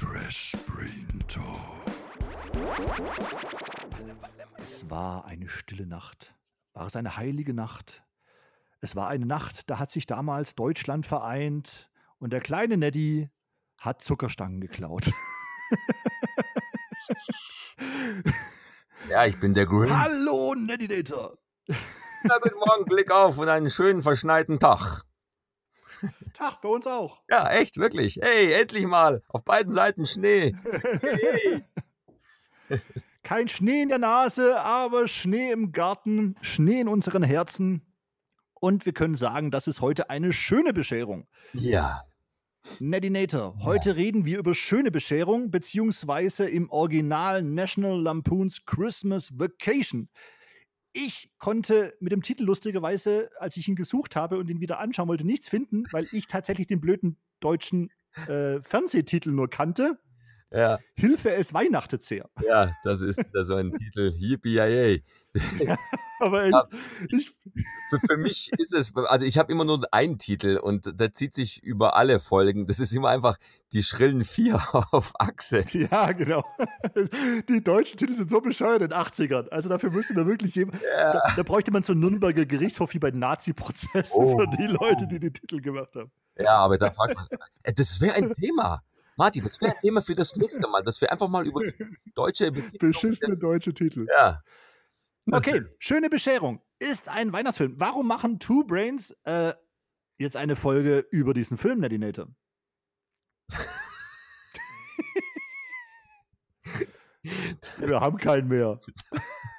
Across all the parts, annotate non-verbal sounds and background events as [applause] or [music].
Trash Brain Talk. Es war eine stille Nacht. War es eine heilige Nacht? Es war eine Nacht, da hat sich damals Deutschland vereint und der kleine Neddy hat Zuckerstangen geklaut. Ja, ich bin der Green. Hallo, Neddydator. Ja, guten Morgen, Blick auf und einen schönen verschneiten Tag. [laughs] Tag, bei uns auch. Ja, echt, wirklich. Hey, endlich mal. Auf beiden Seiten Schnee. Hey. [laughs] Kein Schnee in der Nase, aber Schnee im Garten, Schnee in unseren Herzen. Und wir können sagen, das ist heute eine schöne Bescherung. Ja. Neddinator, heute reden wir über schöne Bescherung, beziehungsweise im Original National Lampoons Christmas Vacation. Ich konnte mit dem Titel lustigerweise, als ich ihn gesucht habe und ihn wieder anschauen wollte, nichts finden, weil ich tatsächlich den blöden deutschen äh, Fernsehtitel nur kannte. Ja, Hilfe, es weihnachtet sehr. ja, das ist wieder so ein [laughs] Titel. Yippie Aber ich, Ja. ich, Für, für mich ist es, also ich habe immer nur einen Titel und der zieht sich über alle Folgen. Das ist immer einfach die schrillen Vier [laughs] auf Achse. ja, genau. Die deutschen Titel sind so bescheuert in den 80ern. Also dafür müsste man wirklich jemand. Da, da bräuchte man so einen Nürnberger Gerichtshof wie bei den Nazi-Prozessen Oh. für die Leute, die den Titel gemacht haben. Ja, aber da fragt man, äh, das wäre ein Thema. Martin, das wäre ein Thema für das nächste Mal, dass wir einfach mal über deutsche Beschissene deutsche Titel. Ja. Okay, schöne Bescherung. Ist ein Weihnachtsfilm. Warum machen Two Brains äh, jetzt eine Folge über diesen Film, Nedinator? [laughs] Wir haben keinen mehr.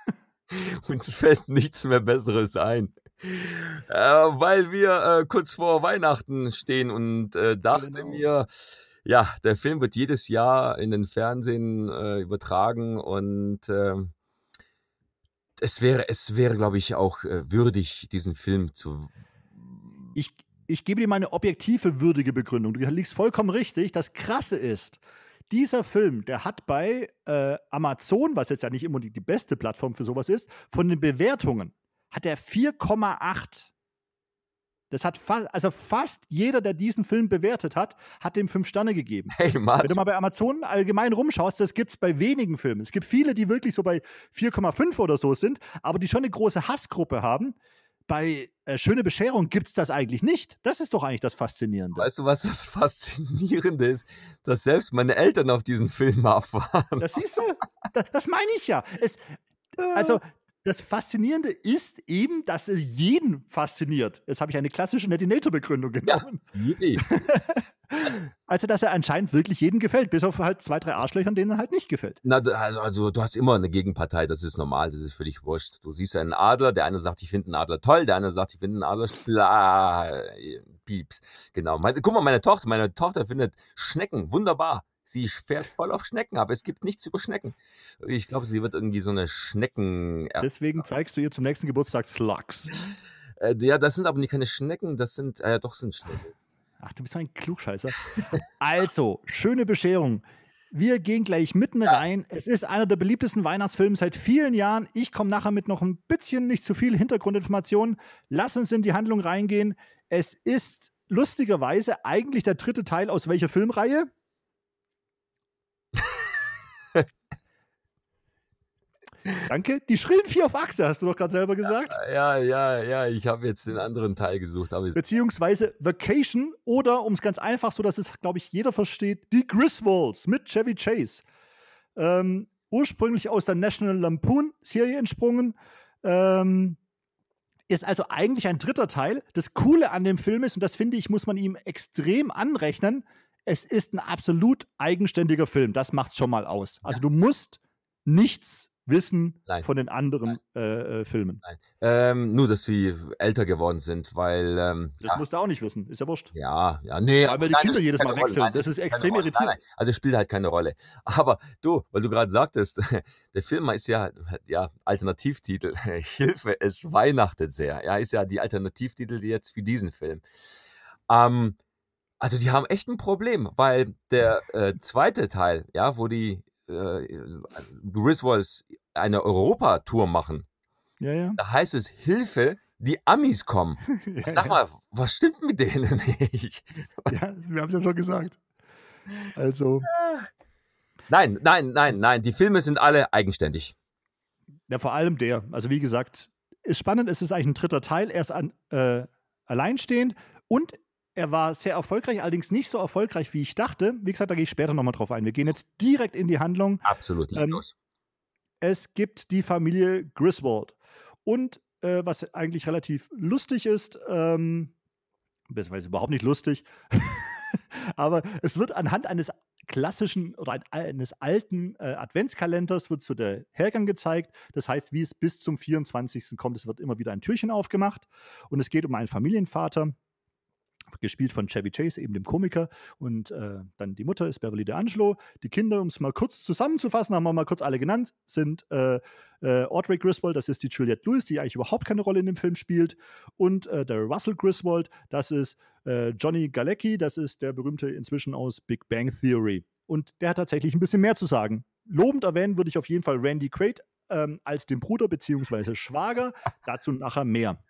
[laughs] Uns fällt nichts mehr Besseres ein. Äh, weil wir äh, kurz vor Weihnachten stehen und äh, dachte Genau. mir, ja, der Film wird jedes Jahr in den Fernsehen äh, übertragen und äh, es wäre, es wäre, glaube ich, auch äh, würdig, diesen Film zu. Ich, ich gebe dir meine objektive, würdige Begründung. Du liegst vollkommen richtig. Das Krasse ist, dieser Film, der hat bei äh, Amazon, was jetzt ja nicht immer die, die beste Plattform für sowas ist, von den Bewertungen hat er 4,8. Das hat fast, also fast jeder, der diesen Film bewertet hat, hat dem fünf Sterne gegeben. Hey, Wenn Martin, du mal bei Amazon allgemein rumschaust, das gibt es bei wenigen Filmen. Es gibt viele, die wirklich so bei 4,5 oder so sind, aber die schon eine große Hassgruppe haben. Bei äh, Schöne Bescherung gibt es das eigentlich nicht. Das ist doch eigentlich das Faszinierende. weißt du, was das [laughs] Faszinierende ist? Dass selbst meine Eltern auf diesen Film abfahren. Das siehst du? Das, das meine ich ja. Es, also, das Faszinierende ist eben, dass es jeden fasziniert. Jetzt habe ich eine klassische Netinator-Begründung Ja. genommen. Yippie. [laughs] Also, dass er anscheinend wirklich jedem gefällt, bis auf halt zwei, drei Arschlöchern, denen er halt nicht gefällt. Na, also, also du hast immer eine Gegenpartei, das ist normal, das ist völlig wurscht. Du siehst einen Adler, der eine sagt, ich finde einen Adler toll, der andere sagt, ich finde einen Adler [laughs] schla Pieps. Genau. Meine, guck mal, meine Tochter, meine Tochter findet Schnecken wunderbar. Sie fährt voll auf Schnecken, aber es gibt nichts über Schnecken. Ich glaube, sie wird irgendwie so eine Schnecken. Deswegen zeigst du ihr zum nächsten Geburtstag Slugs. Äh, ja, das sind aber nicht keine Schnecken, das sind, äh, doch sind Schnecken. Ach, du bist ein Klugscheißer. [laughs] Also, schöne Bescherung. Wir gehen gleich mitten rein. Es ist einer der beliebtesten Weihnachtsfilme seit vielen Jahren. Ich komme nachher mit noch ein bisschen, nicht zu viel Hintergrundinformationen. Lass uns in die Handlung reingehen. Es ist lustigerweise eigentlich der dritte Teil aus welcher Filmreihe? Danke. Die schrillen vier auf Achse, hast du doch gerade selber gesagt. Ja, ja, ja, ich habe jetzt den anderen Teil gesucht, beziehungsweise Vacation oder, um es ganz einfach, so dass es, glaube ich, jeder versteht, die Griswolds mit Chevy Chase. Ähm, ursprünglich aus der National Lampoon-Serie entsprungen. Ähm, ist also eigentlich ein dritter Teil. Das Coole an dem Film ist, und das finde ich, muss man ihm extrem anrechnen, es ist ein absolut eigenständiger Film. Das macht es schon mal aus. Also du musst nichts wissen Nein. von den anderen äh, äh, Filmen. ähm, nur, dass sie älter geworden sind, weil ähm, Das musst du auch nicht wissen. Ist ja wurscht. Ja, ja, nee. Weil wir die nein, Kinder das jedes Mal wechseln. Nein, Das ist extrem irritierend. Nein. Also spielt halt keine Rolle. [laughs] Aber du, weil du gerade sagtest, [laughs] der Film ist ja, ja, Alternativtitel, [laughs] Hilfe, es weihnachtet sehr. Ja, ist ja die Alternativtitel jetzt für diesen Film. Ähm, also die haben echt ein Problem, weil der äh, zweite Teil, ja, wo die äh, Griswolds eine Europatour machen, Ja, ja. da heißt es Hilfe, die Amis kommen. [laughs] ja, Sag mal, was stimmt mit denen [laughs] nicht? ja wir haben es ja schon gesagt. Also. Nein, nein, nein, nein. Die Filme sind alle eigenständig. Ja, vor allem der. Also, wie gesagt, ist spannend. Es ist eigentlich ein dritter Teil. Er ist an, äh, alleinstehend und er war sehr erfolgreich, allerdings nicht so erfolgreich, wie ich dachte. Wie gesagt, da gehe ich später nochmal drauf ein. Wir gehen jetzt direkt in die Handlung. Absolut. Ähm, los. es gibt die Familie Griswold. Und äh, was eigentlich relativ lustig ist, ähm, beziehungsweise überhaupt nicht lustig, [laughs] aber es wird anhand eines klassischen oder ein, eines alten äh, Adventskalenders wird so der Hergang gezeigt. Das heißt, wie es bis zum 24. kommt, es wird immer wieder ein Türchen aufgemacht und es geht um einen Familienvater, gespielt von Chevy Chase, eben dem Komiker. Und äh, dann die Mutter ist Beverly D'Angelo. Die Kinder, um es mal kurz zusammenzufassen, haben wir mal kurz alle genannt, sind äh, äh, Audrey Griswold, das ist die Juliette Lewis, die eigentlich überhaupt keine Rolle in dem Film spielt. Und äh, der Russell Griswold, das ist äh, Johnny Galecki, das ist der berühmte inzwischen aus Big Bang Theory. Und der hat tatsächlich ein bisschen mehr zu sagen. Lobend erwähnen würde ich auf jeden Fall Randy Quaid ähm, als den Bruder bzw. Schwager. Dazu nachher mehr.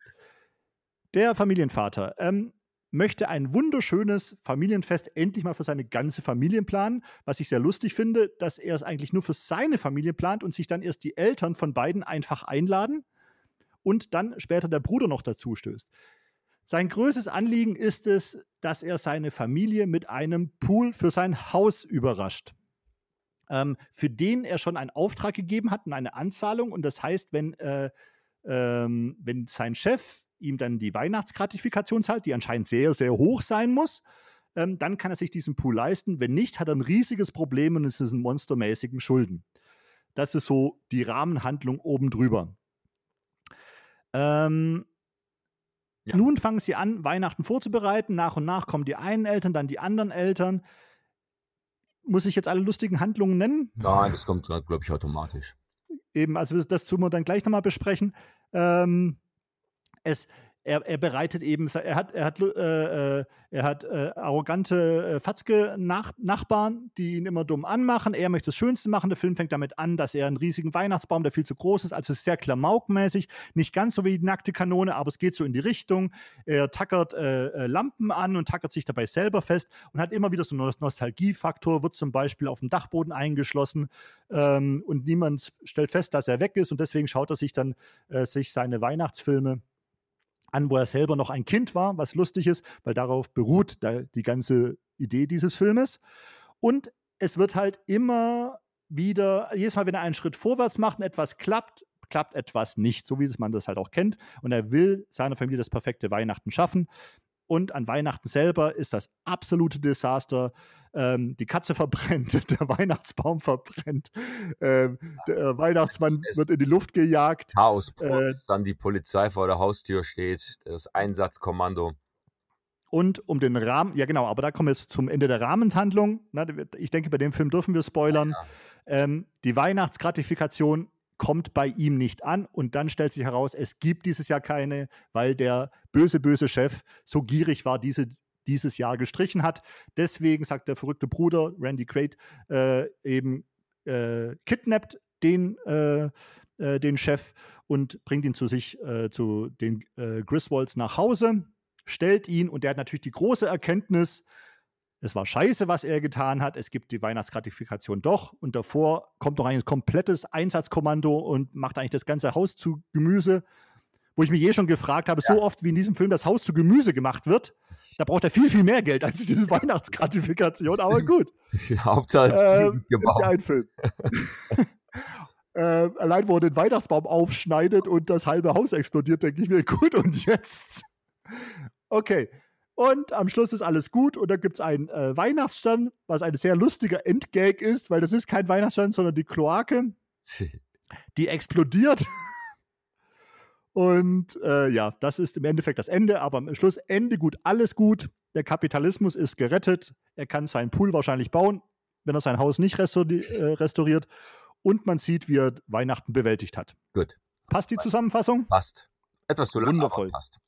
Der Familienvater. Ähm, möchte ein wunderschönes Familienfest endlich mal für seine ganze Familie planen, was ich sehr lustig finde, dass er es eigentlich nur für seine Familie plant und sich dann erst die Eltern von beiden einfach einladen und dann später der Bruder noch dazu stößt. Sein größtes Anliegen ist es, dass er seine Familie mit einem Pool für sein Haus überrascht. Ähm, für den er schon einen Auftrag gegeben hat und eine Anzahlung. Und das heißt, wenn, äh, ähm, wenn sein Chef ihm dann die Weihnachtsgratifikation zahlt, die anscheinend sehr, sehr hoch sein muss, ähm, dann kann er sich diesen Pool leisten. Wenn nicht, hat er ein riesiges Problem und es ist ein monstermäßigen Schulden. Das ist so die Rahmenhandlung oben drüber. Ähm, ja. Nun fangen sie an, Weihnachten vorzubereiten. Nach und nach kommen die einen Eltern, dann die anderen Eltern. Muss ich jetzt alle lustigen Handlungen nennen? Nein, das kommt, glaube ich, automatisch. Eben, also das tun wir dann gleich nochmal besprechen. Ähm, es, er, er bereitet eben, er hat, er hat, äh, äh, er hat äh, arrogante äh, Fatzke-Nachbarn, die ihn immer dumm anmachen. Er möchte das Schönste machen. Der Film fängt damit an, dass er einen riesigen Weihnachtsbaum, der viel zu groß ist, also sehr klamaukmäßig, nicht ganz so wie die nackte Kanone, aber es geht so in die Richtung. Er tackert äh, äh, Lampen an und tackert sich dabei selber fest und hat immer wieder so einen Nostalgiefaktor, wird zum Beispiel auf dem Dachboden eingeschlossen ähm, und niemand stellt fest, dass er weg ist und deswegen schaut er sich dann äh, sich seine Weihnachtsfilme an, wo er selber noch ein Kind war, was lustig ist, weil darauf beruht die ganze Idee dieses Filmes. Und es wird halt immer wieder, jedes Mal, wenn er einen Schritt vorwärts macht und etwas klappt, klappt etwas nicht, so wie man das halt auch kennt. Und er will seiner Familie das perfekte Weihnachten schaffen. Und an Weihnachten selber ist das absolute Desaster. Ähm, die Katze verbrennt, [laughs] der Weihnachtsbaum verbrennt, ähm, der Weihnachtsmann wird in die Luft gejagt. Chaos, äh, dann die Polizei vor der Haustür steht, das Einsatzkommando. Und um den Rahmen, ja genau, aber da kommen wir jetzt zum Ende der Rahmenhandlung. Ich denke, bei dem Film dürfen wir spoilern. Ja. Ähm, die Weihnachtsgratifikation kommt bei ihm nicht an und dann stellt sich heraus, es gibt dieses Jahr keine, weil der böse, böse Chef so gierig war, diese dieses Jahr gestrichen hat. Deswegen sagt der verrückte Bruder Randy Quaid äh, eben äh, kidnappt den, äh, äh den Chef und bringt ihn zu sich, äh, zu den äh, Griswolds nach Hause, stellt ihn und der hat natürlich die große Erkenntnis, es war scheiße, was er getan hat. Es gibt die Weihnachtsgratifikation doch. Und davor kommt noch ein komplettes Einsatzkommando und macht eigentlich das ganze Haus zu Gemüse. Wo ich mich eh schon gefragt habe, ja. so oft wie in diesem Film das Haus zu Gemüse gemacht wird, da braucht er viel, viel mehr Geld als diese [laughs] Weihnachtsgratifikation. Aber gut. Ja, Hauptsache ähm, ist ja ein Film. [laughs] äh, allein, wo er den Weihnachtsbaum aufschneidet und das halbe Haus explodiert, denke ich mir, gut, und jetzt? Okay. Und am Schluss ist alles gut und dann gibt es einen äh, Weihnachtsstern, was ein sehr lustiger Endgag ist, weil das ist kein Weihnachtsstern, sondern die Kloake. [laughs] die explodiert. Und äh, ja, das ist im Endeffekt das Ende, aber am Schluss Ende gut, alles gut. Der Kapitalismus ist gerettet. Er kann seinen Pool wahrscheinlich bauen, wenn er sein Haus nicht restauri äh, restauriert. Und man sieht, wie er Weihnachten bewältigt hat. Gut. Passt die Zusammenfassung? Passt. Etwas zu lang, Wundervoll. passt.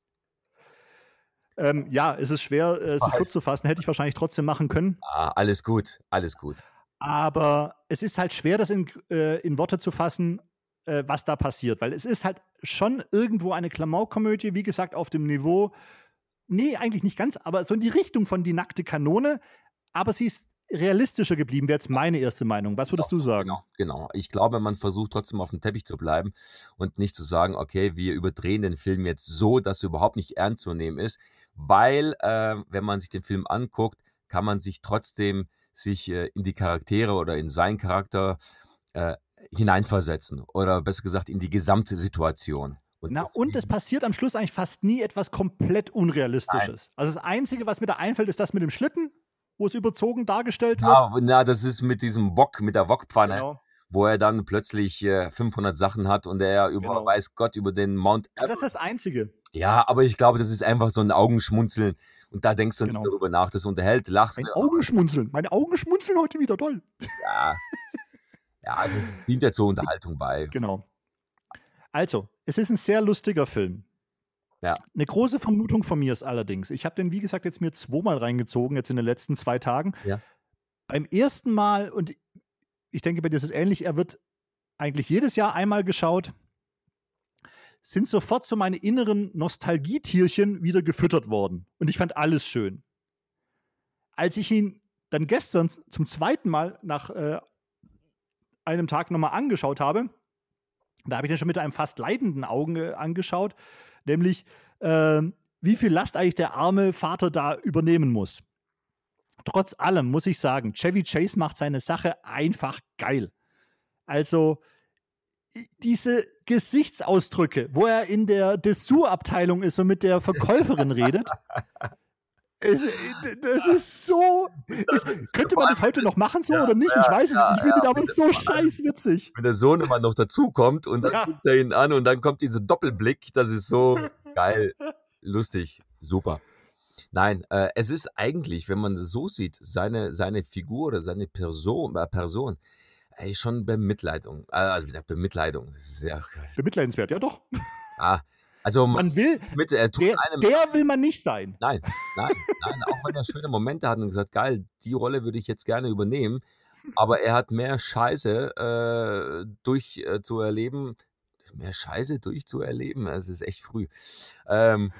Ähm, ja, es ist schwer, äh, sich kurz zu fassen. Hätte ich wahrscheinlich trotzdem machen können. Ah, alles gut, alles gut. Aber es ist halt schwer, das in, äh, in Worte zu fassen, äh, was da passiert. Weil es ist halt schon irgendwo eine Klamaukkomödie, wie gesagt, auf dem Niveau, nee, eigentlich nicht ganz, aber so in die Richtung von Die nackte Kanone. Aber sie ist realistischer geblieben, wäre jetzt meine erste Meinung. Was würdest du sagen? Genau, genau. Ich glaube, man versucht trotzdem auf dem Teppich zu bleiben und nicht zu sagen, okay, wir überdrehen den Film jetzt so, dass er überhaupt nicht ernst zu nehmen ist, weil, äh, wenn man sich den Film anguckt, kann man sich trotzdem sich äh, in die Charaktere oder in seinen Charakter äh, hineinversetzen oder besser gesagt in die gesamte Situation. Und Na, und es passiert am Schluss eigentlich fast nie etwas komplett Unrealistisches. Nein. Also das Einzige, was mir da einfällt, ist das mit dem Schlitten, wo es überzogen dargestellt wird. Ja, na, das ist mit diesem Wok, mit der Wokpfanne. Genau. Wo er dann plötzlich äh, 500 Sachen hat und er über, genau. weiß Gott, über den Mount Everest. das ist das Einzige. Ja, aber ich glaube, das ist einfach so ein Augenschmunzeln. Und da denkst du genau. nicht darüber nach. Das unterhält, lachst. Ein Augenschmunzeln. Meine Augen schmunzeln heute wieder toll. Ja. [laughs] Ja, das dient ja zur Unterhaltung bei. Genau. Also, es ist ein sehr lustiger Film. Ja. Eine große Vermutung von mir ist allerdings, ich habe den, wie gesagt, jetzt mir zweimal reingezogen, jetzt in den letzten zwei Tagen. Ja. Beim ersten Mal, und ich denke, bei dir ist es ähnlich, er wird eigentlich jedes Jahr einmal geschaut, sind sofort so meine inneren Nostalgietierchen wieder gefüttert worden. Und ich fand alles schön. Als ich ihn dann gestern zum zweiten Mal nach äh, einem Tag nochmal angeschaut habe, da habe ich den schon mit einem fast leidenden Augen äh, angeschaut, nämlich äh, wie viel Last eigentlich der arme Vater da übernehmen muss. Trotz allem muss ich sagen, Chevy Chase macht seine Sache einfach geil. Also diese Gesichtsausdrücke, wo er in der Dessous-Abteilung ist und mit der Verkäuferin redet, [laughs] es, das ist so. Ist, könnte man das heute noch machen, so ja, oder nicht? ich weiß es nicht. Ich finde ja, aber so scheiß witzig. Wenn der Sohn immer noch dazukommt und dann ja. guckt er ihn an und dann kommt dieser Doppelblick, das ist so geil, lustig, super. Nein, äh, es ist eigentlich, wenn man so sieht, seine, seine Figur oder seine Person, äh, Person ey, schon Bemitleidung. Äh, also Bemitleidung. Ja, Bemitleidenswert, ja doch. Ah, also man will, mit, der, der will man nicht sein. Nein, nein, nein. Auch wenn er schöne Momente hat und gesagt, geil, die Rolle würde ich jetzt gerne übernehmen. Aber er hat mehr Scheiße äh, durchzuerleben. Äh, mehr Scheiße durchzuerleben. Das ist echt früh. Ähm,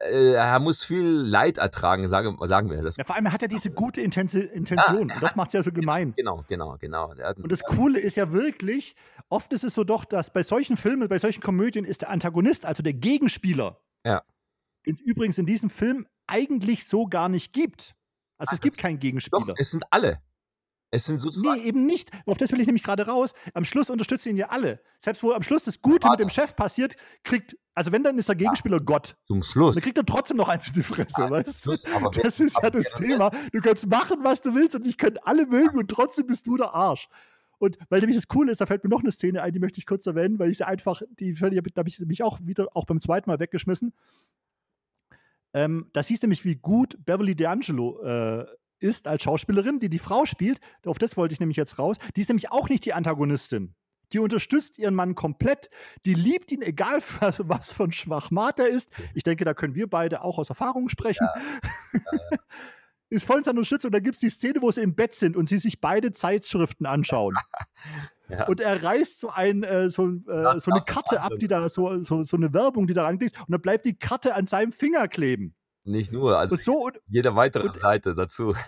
äh, er muss viel Leid ertragen, sagen, sagen wir das. Ja, vor allem hat er diese gute Intensi Intention. Ja, das macht es ja so gemein. Genau, genau, genau. und das Coole ist ja wirklich, oft ist es so doch, dass bei solchen Filmen, bei solchen Komödien ist der Antagonist, also der Gegenspieler, ja. den übrigens in diesem Film eigentlich so gar nicht gibt. Also Ach, es gibt keinen Gegenspieler. Doch, es sind alle. Es sind sozusagen. Nee, eben nicht. Auf das will ich nämlich gerade raus. Am Schluss unterstützen ihn ja alle. Selbst wo am Schluss das Gute mit dem Chef passiert, kriegt, also wenn, dann ist der Gegenspieler ja, Gott. Zum Schluss. Dann kriegt er trotzdem noch eins in die Fresse, ja, weißt aber Das ist ja das Thema. Du kannst machen, was du willst und ich kann alle mögen und trotzdem bist du der Arsch. Und weil nämlich das Coole ist, da fällt mir noch eine Szene ein, die möchte ich kurz erwähnen, weil ich sie einfach, die da habe ich mich auch wieder, auch beim zweiten Mal weggeschmissen. Ähm, da siehst du nämlich, wie gut Beverly D'Angelo äh, ist als Schauspielerin, die die Frau spielt. Auf das wollte ich nämlich jetzt raus. Die ist nämlich auch nicht die Antagonistin. Die unterstützt ihren Mann komplett. Die liebt ihn, egal [laughs] was, was für ein Schwachmat er ist. Ich denke, da können wir beide auch aus Erfahrung sprechen. Ja. [laughs] ist voll in seiner Unterstützung. Und da gibt es die Szene, wo sie im Bett sind und sie sich beide Zeitschriften anschauen. [laughs] Ja. Und er reißt so, ein, äh, so, äh, so eine Karte ab, die da so, so, so eine Werbung, die da ranliegt. Und dann bleibt die Karte an seinem Finger kleben. Nicht nur, also so, und, jede weitere und, Seite dazu. [laughs]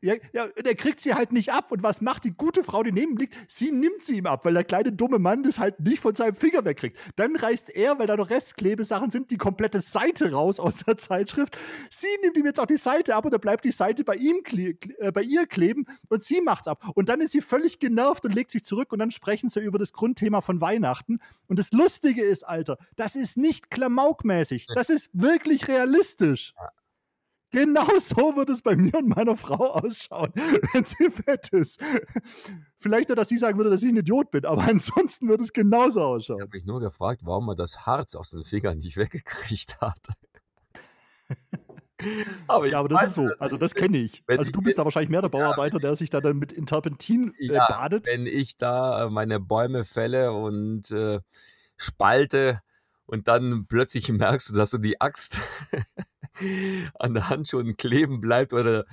Ja, ja, und er kriegt sie halt nicht ab. Und was macht die gute Frau, die neben ihm liegt? Sie nimmt sie ihm ab, weil der kleine dumme Mann das halt nicht von seinem Finger wegkriegt. Dann reißt er, weil da noch Restklebesachen sind, die komplette Seite raus aus der Zeitschrift. Sie nimmt ihm jetzt auch die Seite ab und dann bleibt die Seite bei ihm äh, bei ihr kleben und sie macht's ab. Und dann ist sie völlig genervt und legt sich zurück und dann sprechen sie über das Grundthema von Weihnachten. Und das Lustige ist, Alter, das ist nicht klamaukmäßig. Das ist wirklich realistisch. Genau so wird es bei mir und meiner Frau ausschauen, [laughs] wenn sie fett ist. Vielleicht nur, dass sie sagen würde, dass ich ein Idiot bin, aber [laughs] ansonsten wird es genauso ausschauen. Ich habe mich nur gefragt, warum man das Harz aus den Fingern nicht weggekriegt hat. [laughs] aber ja, aber das ist so. Also das kenne ich. Also du bist da wahrscheinlich mehr der Bauarbeiter, der sich da dann mit Interpentin äh, ja, badet. Wenn ich da äh, meine Bäume fälle und äh, spalte und dann plötzlich merkst du, dass du die Axt an der Handschuhe kleben bleibt oder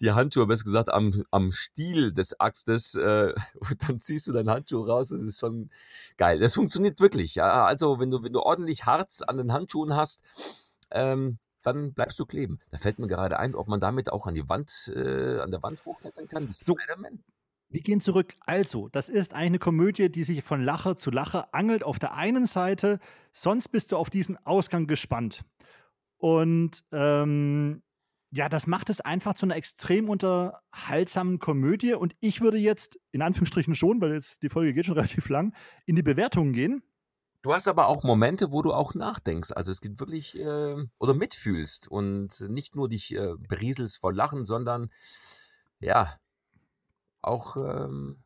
die Handschuhe, besser gesagt, am, am Stiel des Axtes äh, [laughs] und dann ziehst du deinen Handschuh raus, das ist schon geil. Das funktioniert wirklich, ja. Also wenn du, wenn du ordentlich Harz an den Handschuhen hast, ähm, dann bleibst du kleben. Da fällt mir gerade ein, ob man damit auch an die Wand, äh, an der Wand hochklettern kann. So. Wir gehen zurück. Also, das ist eine Komödie, die sich von Lacher zu Lacher angelt auf der einen Seite, sonst bist du auf diesen Ausgang gespannt. Und ähm, ja, das macht es einfach zu einer extrem unterhaltsamen Komödie. Und ich würde jetzt, in Anführungsstrichen schon, weil jetzt die Folge geht schon [laughs] relativ lang, in die Bewertungen gehen. Du hast aber auch Momente, wo du auch nachdenkst. Also es gibt wirklich äh, oder mitfühlst und nicht nur dich äh, berieselst vor Lachen, sondern ja auch. Ähm,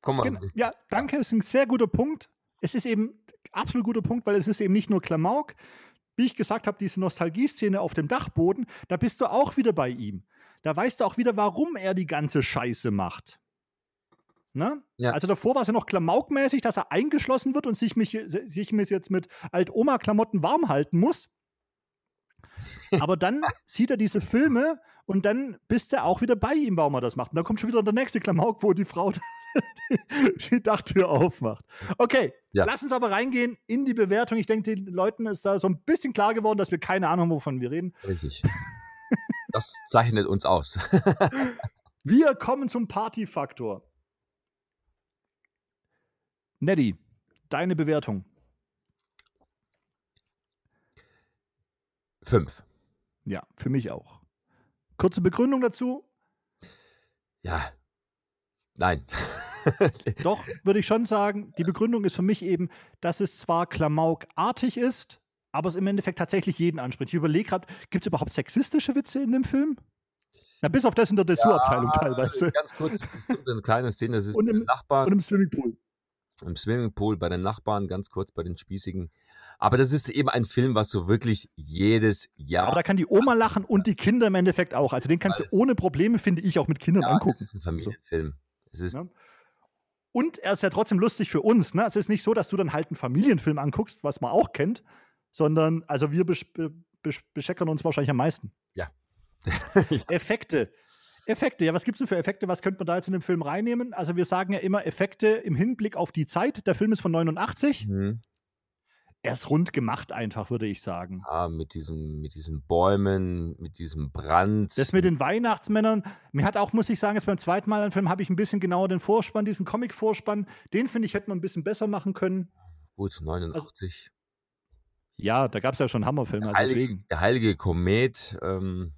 komm mal. Genau. Ja, danke, ist ein sehr guter Punkt. Es ist eben absolut guter Punkt, weil es ist eben nicht nur Klamauk. Wie ich gesagt habe, diese Nostalgieszene auf dem Dachboden, da bist du auch wieder bei ihm. Da weißt du auch wieder, warum er die ganze Scheiße macht. Ne? Ja. Also davor war es ja noch klamaukmäßig, dass er eingeschlossen wird und sich, mich, sich mit jetzt mit Alt-Oma-Klamotten warm halten muss. Aber dann [laughs] sieht er diese Filme und dann bist du auch wieder bei ihm, warum er das macht. Und dann kommt schon wieder der nächste Klamauk, wo die Frau [laughs] die Dachtür aufmacht. Okay, Ja. lass uns aber reingehen in die Bewertung. Ich denke, den Leuten ist da so ein bisschen klar geworden, dass wir keine Ahnung haben, wovon wir reden. Richtig. Das zeichnet uns aus. [laughs] Wir kommen zum Partyfaktor. Neddy, deine Bewertung. Fünf. Ja, für mich auch. Kurze Begründung dazu. Ja. Nein. [laughs] Doch, würde ich schon sagen, die Begründung ist für mich eben, dass es zwar klamaukartig ist, aber es im Endeffekt tatsächlich jeden anspricht. Ich überlege gerade, gibt es überhaupt sexistische Witze in dem Film? Na, bis auf das in der Dressurabteilung teilweise. Ganz kurz, es gibt eine kleine Szene, das ist Und im- Nachbarn. Und im Swimmingpool. im Swimmingpool bei den Nachbarn, ganz kurz bei den Spießigen. Aber das ist eben ein Film, was so wirklich jedes Jahr. Aber da kann die Oma lachen und die Kinder im Endeffekt auch. Also den kannst du ohne Probleme, finde ich, auch mit Kindern ja, angucken. es ist ein Familienfilm. Es ist, Ja. Und er ist ja trotzdem lustig für uns. Ne? Es ist nicht so, dass du dann halt einen Familienfilm anguckst, was man auch kennt, sondern, also wir besch be besch bescheckern uns wahrscheinlich am meisten. Ja. [laughs] Effekte. Effekte, ja, was gibt es denn für Effekte? Was könnte man da jetzt in den Film reinnehmen? Also, wir sagen ja immer Effekte im Hinblick auf die Zeit. Der Film ist von 89. Mhm. Er ist rund gemacht, einfach, würde ich sagen. Ja, mit, diesem, mit diesen Bäumen, mit diesem Brand. Das mit den Weihnachtsmännern, mir hat auch, muss ich sagen, jetzt beim zweiten Mal einen Film habe ich ein bisschen genauer den Vorspann, diesen Comic-Vorspann, den finde ich, hätte man ein bisschen besser machen können. Gut, 89. Ja, da gab es ja schon Hammerfilme, also Heilige, deswegen. der heilige Komet. Ähm,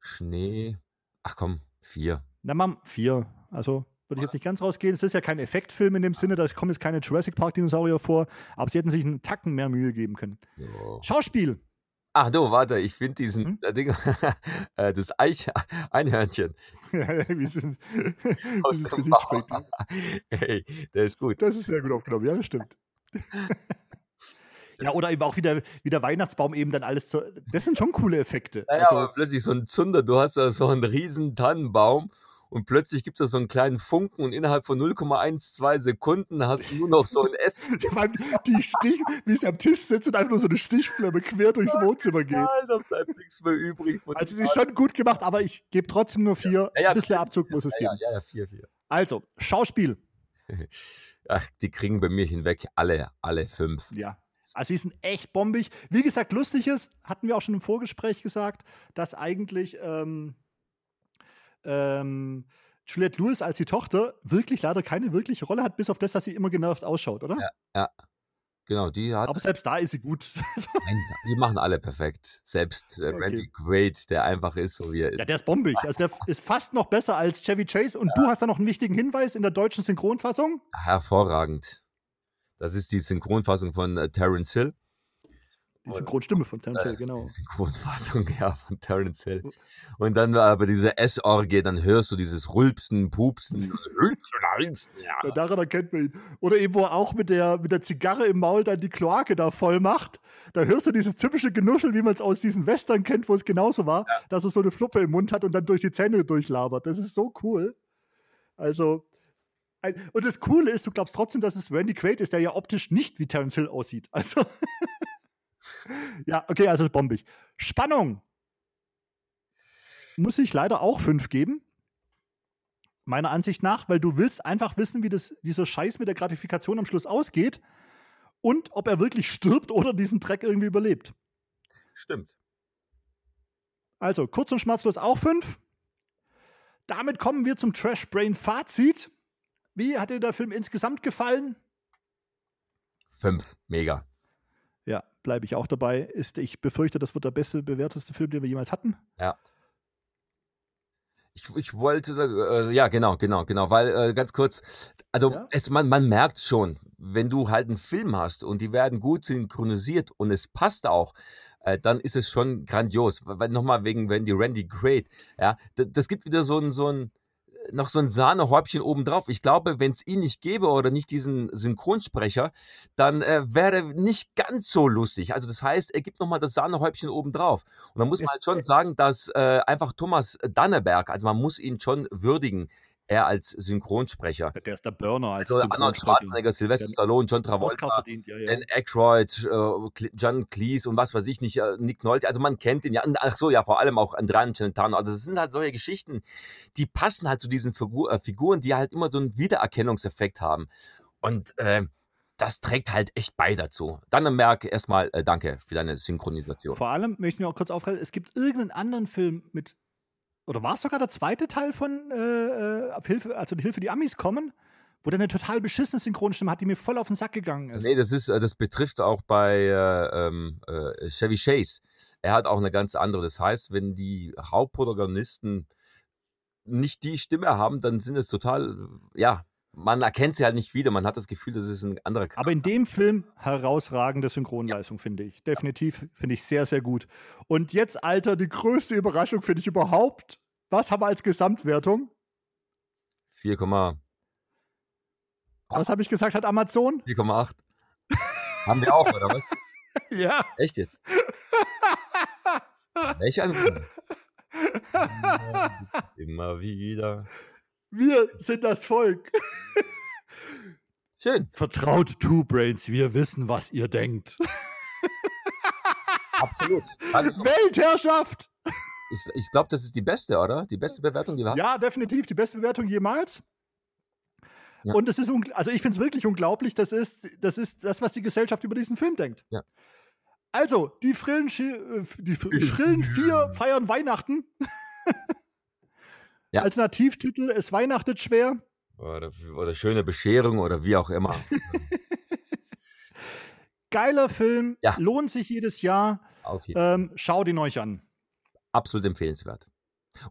Schnee. Ach komm, vier. Na, Mam, vier. Also würde ich jetzt nicht ganz rausgehen. Es ist ja kein Effektfilm in dem Sinne, da kommen jetzt keine Jurassic Park-Dinosaurier vor, aber sie hätten sich einen Tacken mehr Mühe geben können. So. Schauspiel. Ach du, warte, ich finde diesen Hm? äh, Ding, [laughs] äh, das Eich, Einhörnchen [laughs] [laughs] Wie sind, aus dem Gesicht. Hey, der ist gut. Das ist sehr gut aufgenommen, ja, das stimmt. ja, oder eben auch wieder, wie der Weihnachtsbaum eben dann alles zu. Das sind schon coole Effekte. Naja, also, aber plötzlich so ein Zunder, du hast da so einen riesen Tannenbaum und plötzlich gibt es da so einen kleinen Funken und innerhalb von 0,12 Sekunden hast du nur noch so ein Essen. [laughs] vor allem die Stich, wie sie am Tisch sitzt und einfach nur so eine Stichflamme quer durchs Wohnzimmer geht. Da bleibt nichts mehr übrig. Also, es ist schon gut gemacht, aber ich gebe trotzdem nur vier. Ja, ja, Ein bisschen Abzug muss es geben. ja, ja, vier, vier. Also, Schauspiel. [laughs] Ach, die kriegen bei mir hinweg alle, alle fünf. Ja. Also, sie sind echt bombig. Wie gesagt, lustig ist, hatten wir auch schon im Vorgespräch gesagt, dass eigentlich ähm, ähm, Juliette Lewis als die Tochter wirklich leider keine wirkliche Rolle hat, bis auf das, dass sie immer genervt ausschaut, oder? Ja. Genau, die hat. Aber selbst da ist sie gut. [laughs] Nein, die machen alle perfekt. Selbst äh, Okay. Randy Quaid, der einfach ist, so wie er ja, der ist bombig. Also der [laughs] ist fast noch besser als Chevy Chase. Und du hast da noch einen wichtigen Hinweis in der deutschen Synchronfassung. hervorragend. Das ist die Synchronfassung von äh, Terence Hill. Die Synchronstimme von Terence Hill, Äh, genau. Die Synchronfassung, [laughs] ja, von Terence Hill. Und dann war aber diese S-Orgie, dann hörst du dieses Rülpsen, Pupsen, [laughs] Rülpsen, Rülpsen, Ja, ja. daran erkennt man ihn. Oder eben, wo er auch mit der, mit der Zigarre im Maul dann die Kloake da voll macht. Da hörst du dieses typische Genuschel, wie man es aus diesen Western kennt, wo es genauso war, dass er so eine Fluppe im Mund hat und dann durch die Zähne durchlabert. Das ist so cool. Also, und das Coole ist, du glaubst trotzdem, dass es Randy Quaid ist, der ja optisch nicht wie Terence Hill aussieht. Also, [laughs] ja, okay, also bombig. Spannung. Muss ich leider auch fünf geben. Meiner Ansicht nach, weil du willst einfach wissen, wie das, dieser Scheiß mit der Gratifikation am Schluss ausgeht. und ob er wirklich stirbt oder diesen Dreck irgendwie überlebt. Stimmt. Also, kurz und schmerzlos auch fünf. Damit kommen wir zum Trash Brain Fazit. Wie hat dir der Film insgesamt gefallen? Fünf. Mega. Bleibe ich auch dabei. Ist, ich befürchte, das wird der beste, bewährteste Film, den wir jemals hatten. Ja. Ich, ich wollte, äh, ja, genau, genau, genau, weil äh, ganz kurz, also Ja? es, man, man merkt schon, wenn du halt einen Film hast und die werden gut synchronisiert und es passt auch, äh, dann ist es schon grandios. Weil nochmal wegen, wenn die Randy Great, ja, das, das gibt wieder so ein, so ein, noch so ein Sahnehäubchen obendrauf. Ich glaube, wenn es ihn nicht gäbe oder nicht diesen Synchronsprecher, dann äh, wäre nicht ganz so lustig. Also das heißt, er gibt nochmal das Sahnehäubchen obendrauf. Und da muss man halt schon sagen, dass äh, einfach Thomas Danneberg, also man muss ihn schon würdigen, er als Synchronsprecher. Der ist der Burner als Also Arnold Synchronsprecher. Schwarzenegger, Sylvester Der Stallone, John Travolta, ja, ja. Dan Aykroyd, äh, John Cleese und was weiß ich nicht, äh, Nick Nolte, also man kennt ihn ja. Ach so, ja, vor allem auch Andrea Celentano. Also das sind halt solche Geschichten, die passen halt zu diesen Figur, äh, Figuren, die halt immer so einen Wiedererkennungseffekt haben. Und äh, das trägt halt echt bei dazu. Dannenberg, erstmal äh, danke für deine Synchronisation. Vor allem möchten wir auch kurz aufhalten, es gibt irgendeinen anderen Film mit, oder war es sogar der zweite Teil von äh, äh, Hilfe, also die Hilfe, die Amis kommen, wo der eine total beschissene Synchronstimme hat, die mir voll auf den Sack gegangen ist. Nee, das ist, äh, das betrifft auch bei äh, ähm, äh, Chevy Chase. Er hat auch eine ganz andere. Das heißt, wenn die Hauptprotagonisten nicht die Stimme haben, dann sind es total, ja, man erkennt sie halt nicht wieder. Man hat das Gefühl, das ist ein anderer Charakter. Aber in dem Film herausragende Synchronleistung, finde ich. Definitiv, finde ich sehr, sehr gut. Und jetzt, Alter, die größte Überraschung finde ich überhaupt. Was haben wir als Gesamtwertung? 4,8. Was habe ich gesagt, hat Amazon? 4,8. Haben wir auch, oder was? [laughs] Ja. Echt jetzt? [laughs] Welche Antwort? Immer wieder. Wir sind das Volk. Schön. Vertraut Two Brains, wir wissen, was ihr denkt. [laughs] Absolut. Weltherrschaft! Ich, ich glaube, das ist die beste, oder? Die beste Bewertung, die wir haben. Ja, definitiv die beste Bewertung jemals. Ja. Und es ist, also ich finde es wirklich unglaublich, das ist, das ist das, was die Gesellschaft über diesen Film denkt. Ja. Also, die Frillen, äh, die Fr- Schrillen vier feiern Weihnachten. [laughs] Ja. Alternativtitel, es weihnachtet schwer. Oder, oder schöne Bescherung oder wie auch immer. [laughs] Geiler Film, Ja. lohnt sich jedes Jahr. Auf jeden Fall. Ähm, schaut ihn euch an. Absolut empfehlenswert.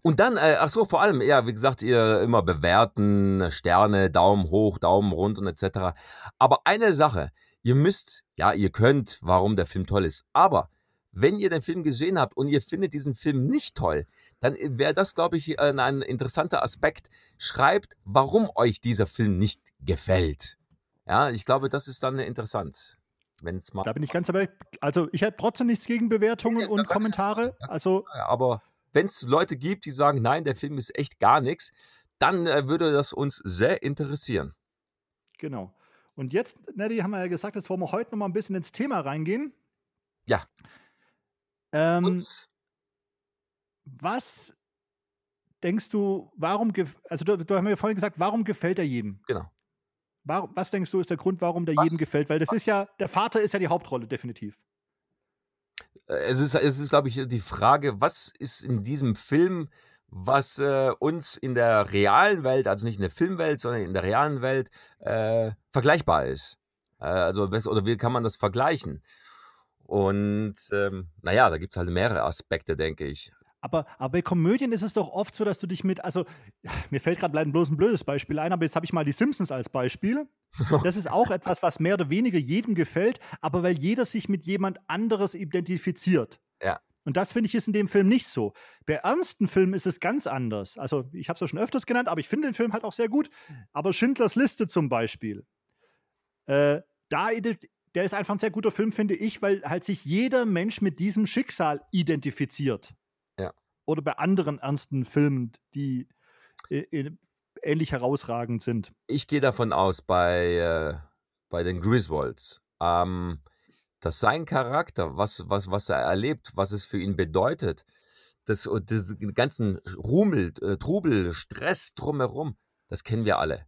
Und dann, äh, ach so, vor allem, ja, wie gesagt, ihr immer bewerten, Sterne, Daumen hoch, Daumen runter und etc. Aber eine Sache, ihr müsst, ja, ihr könnt, warum der Film toll ist. Aber wenn ihr den Film gesehen habt und ihr findet diesen Film nicht toll, dann wäre das, glaube ich, ein, ein interessanter Aspekt. Schreibt, warum euch dieser Film nicht gefällt. Ja, ich glaube, das ist dann interessant. Wenn es mal. Da bin ich ganz dabei. Also, ich habe trotzdem nichts gegen Bewertungen Ja, und. Kommentare. [laughs] Also, Aber wenn es Leute gibt, die sagen, nein, der Film ist echt gar nichts, dann äh, würde das uns sehr interessieren. Genau. Und jetzt, Neddy, haben wir ja gesagt, jetzt wollen wir heute noch mal ein bisschen ins Thema reingehen. Ja. Ähm, Und was denkst du, warum, also du, du hast mir vorhin gesagt, warum gefällt er jedem? genau. Warum, was denkst du, ist der Grund, warum der Was? jedem gefällt? Weil das ist ja, der Vater ist ja die Hauptrolle, definitiv. Äh, Es ist, es ist glaube ich, die Frage, was ist in diesem Film, was äh, uns in der realen Welt, also nicht in der Filmwelt, sondern in der realen Welt äh, vergleichbar ist. Äh, also, oder wie kann man das vergleichen? Und ähm, naja, da gibt es halt mehrere Aspekte, denke ich. Aber, aber bei Komödien ist es doch oft so, dass du dich mit, also mir fällt gerade leider bloß ein blödes Beispiel ein, aber jetzt habe ich mal die Simpsons als Beispiel. [laughs] Das ist auch etwas, was mehr oder weniger jedem gefällt, aber weil jeder sich mit jemand anderes identifiziert. Ja. Und das finde ich ist in dem Film nicht so. Bei ernsten Filmen ist es ganz anders. Also ich habe es ja schon öfters genannt, aber ich finde den Film halt auch sehr gut. Aber Schindlers Liste zum Beispiel, äh, da der ist einfach ein sehr guter Film, finde ich, weil halt sich jeder Mensch mit diesem Schicksal identifiziert oder bei anderen ernsten Filmen, die äh, äh, ähnlich herausragend sind. ich gehe davon aus, bei, äh, bei den Griswolds, ähm, dass sein Charakter, was, was, was er erlebt, was es für ihn bedeutet, das, diesen ganzen Rummel, äh, Trubel, Stress drumherum, das kennen wir alle.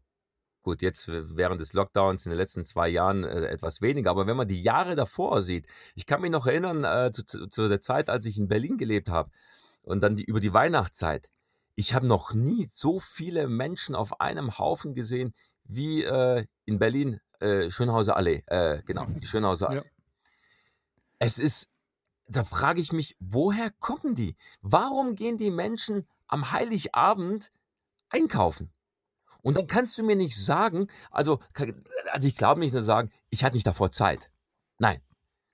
Gut, jetzt während des Lockdowns in den letzten zwei Jahren äh, etwas weniger, aber wenn man die Jahre davor sieht, ich kann mich noch erinnern äh, zu, zu, der Zeit, als ich in Berlin gelebt habe und dann die, über die Weihnachtszeit. Ich habe noch nie so viele Menschen auf einem Haufen gesehen wie äh, in Berlin äh, Schönhauser Allee. Äh, genau, die [laughs] Schönhauser Allee. Ja. Es ist, da frage ich mich, woher kommen die? Warum gehen die Menschen am Heiligabend einkaufen? Und dann kannst du mir nicht sagen, also, also ich glaube nicht nur sagen, ich hatte nicht davor Zeit. Nein,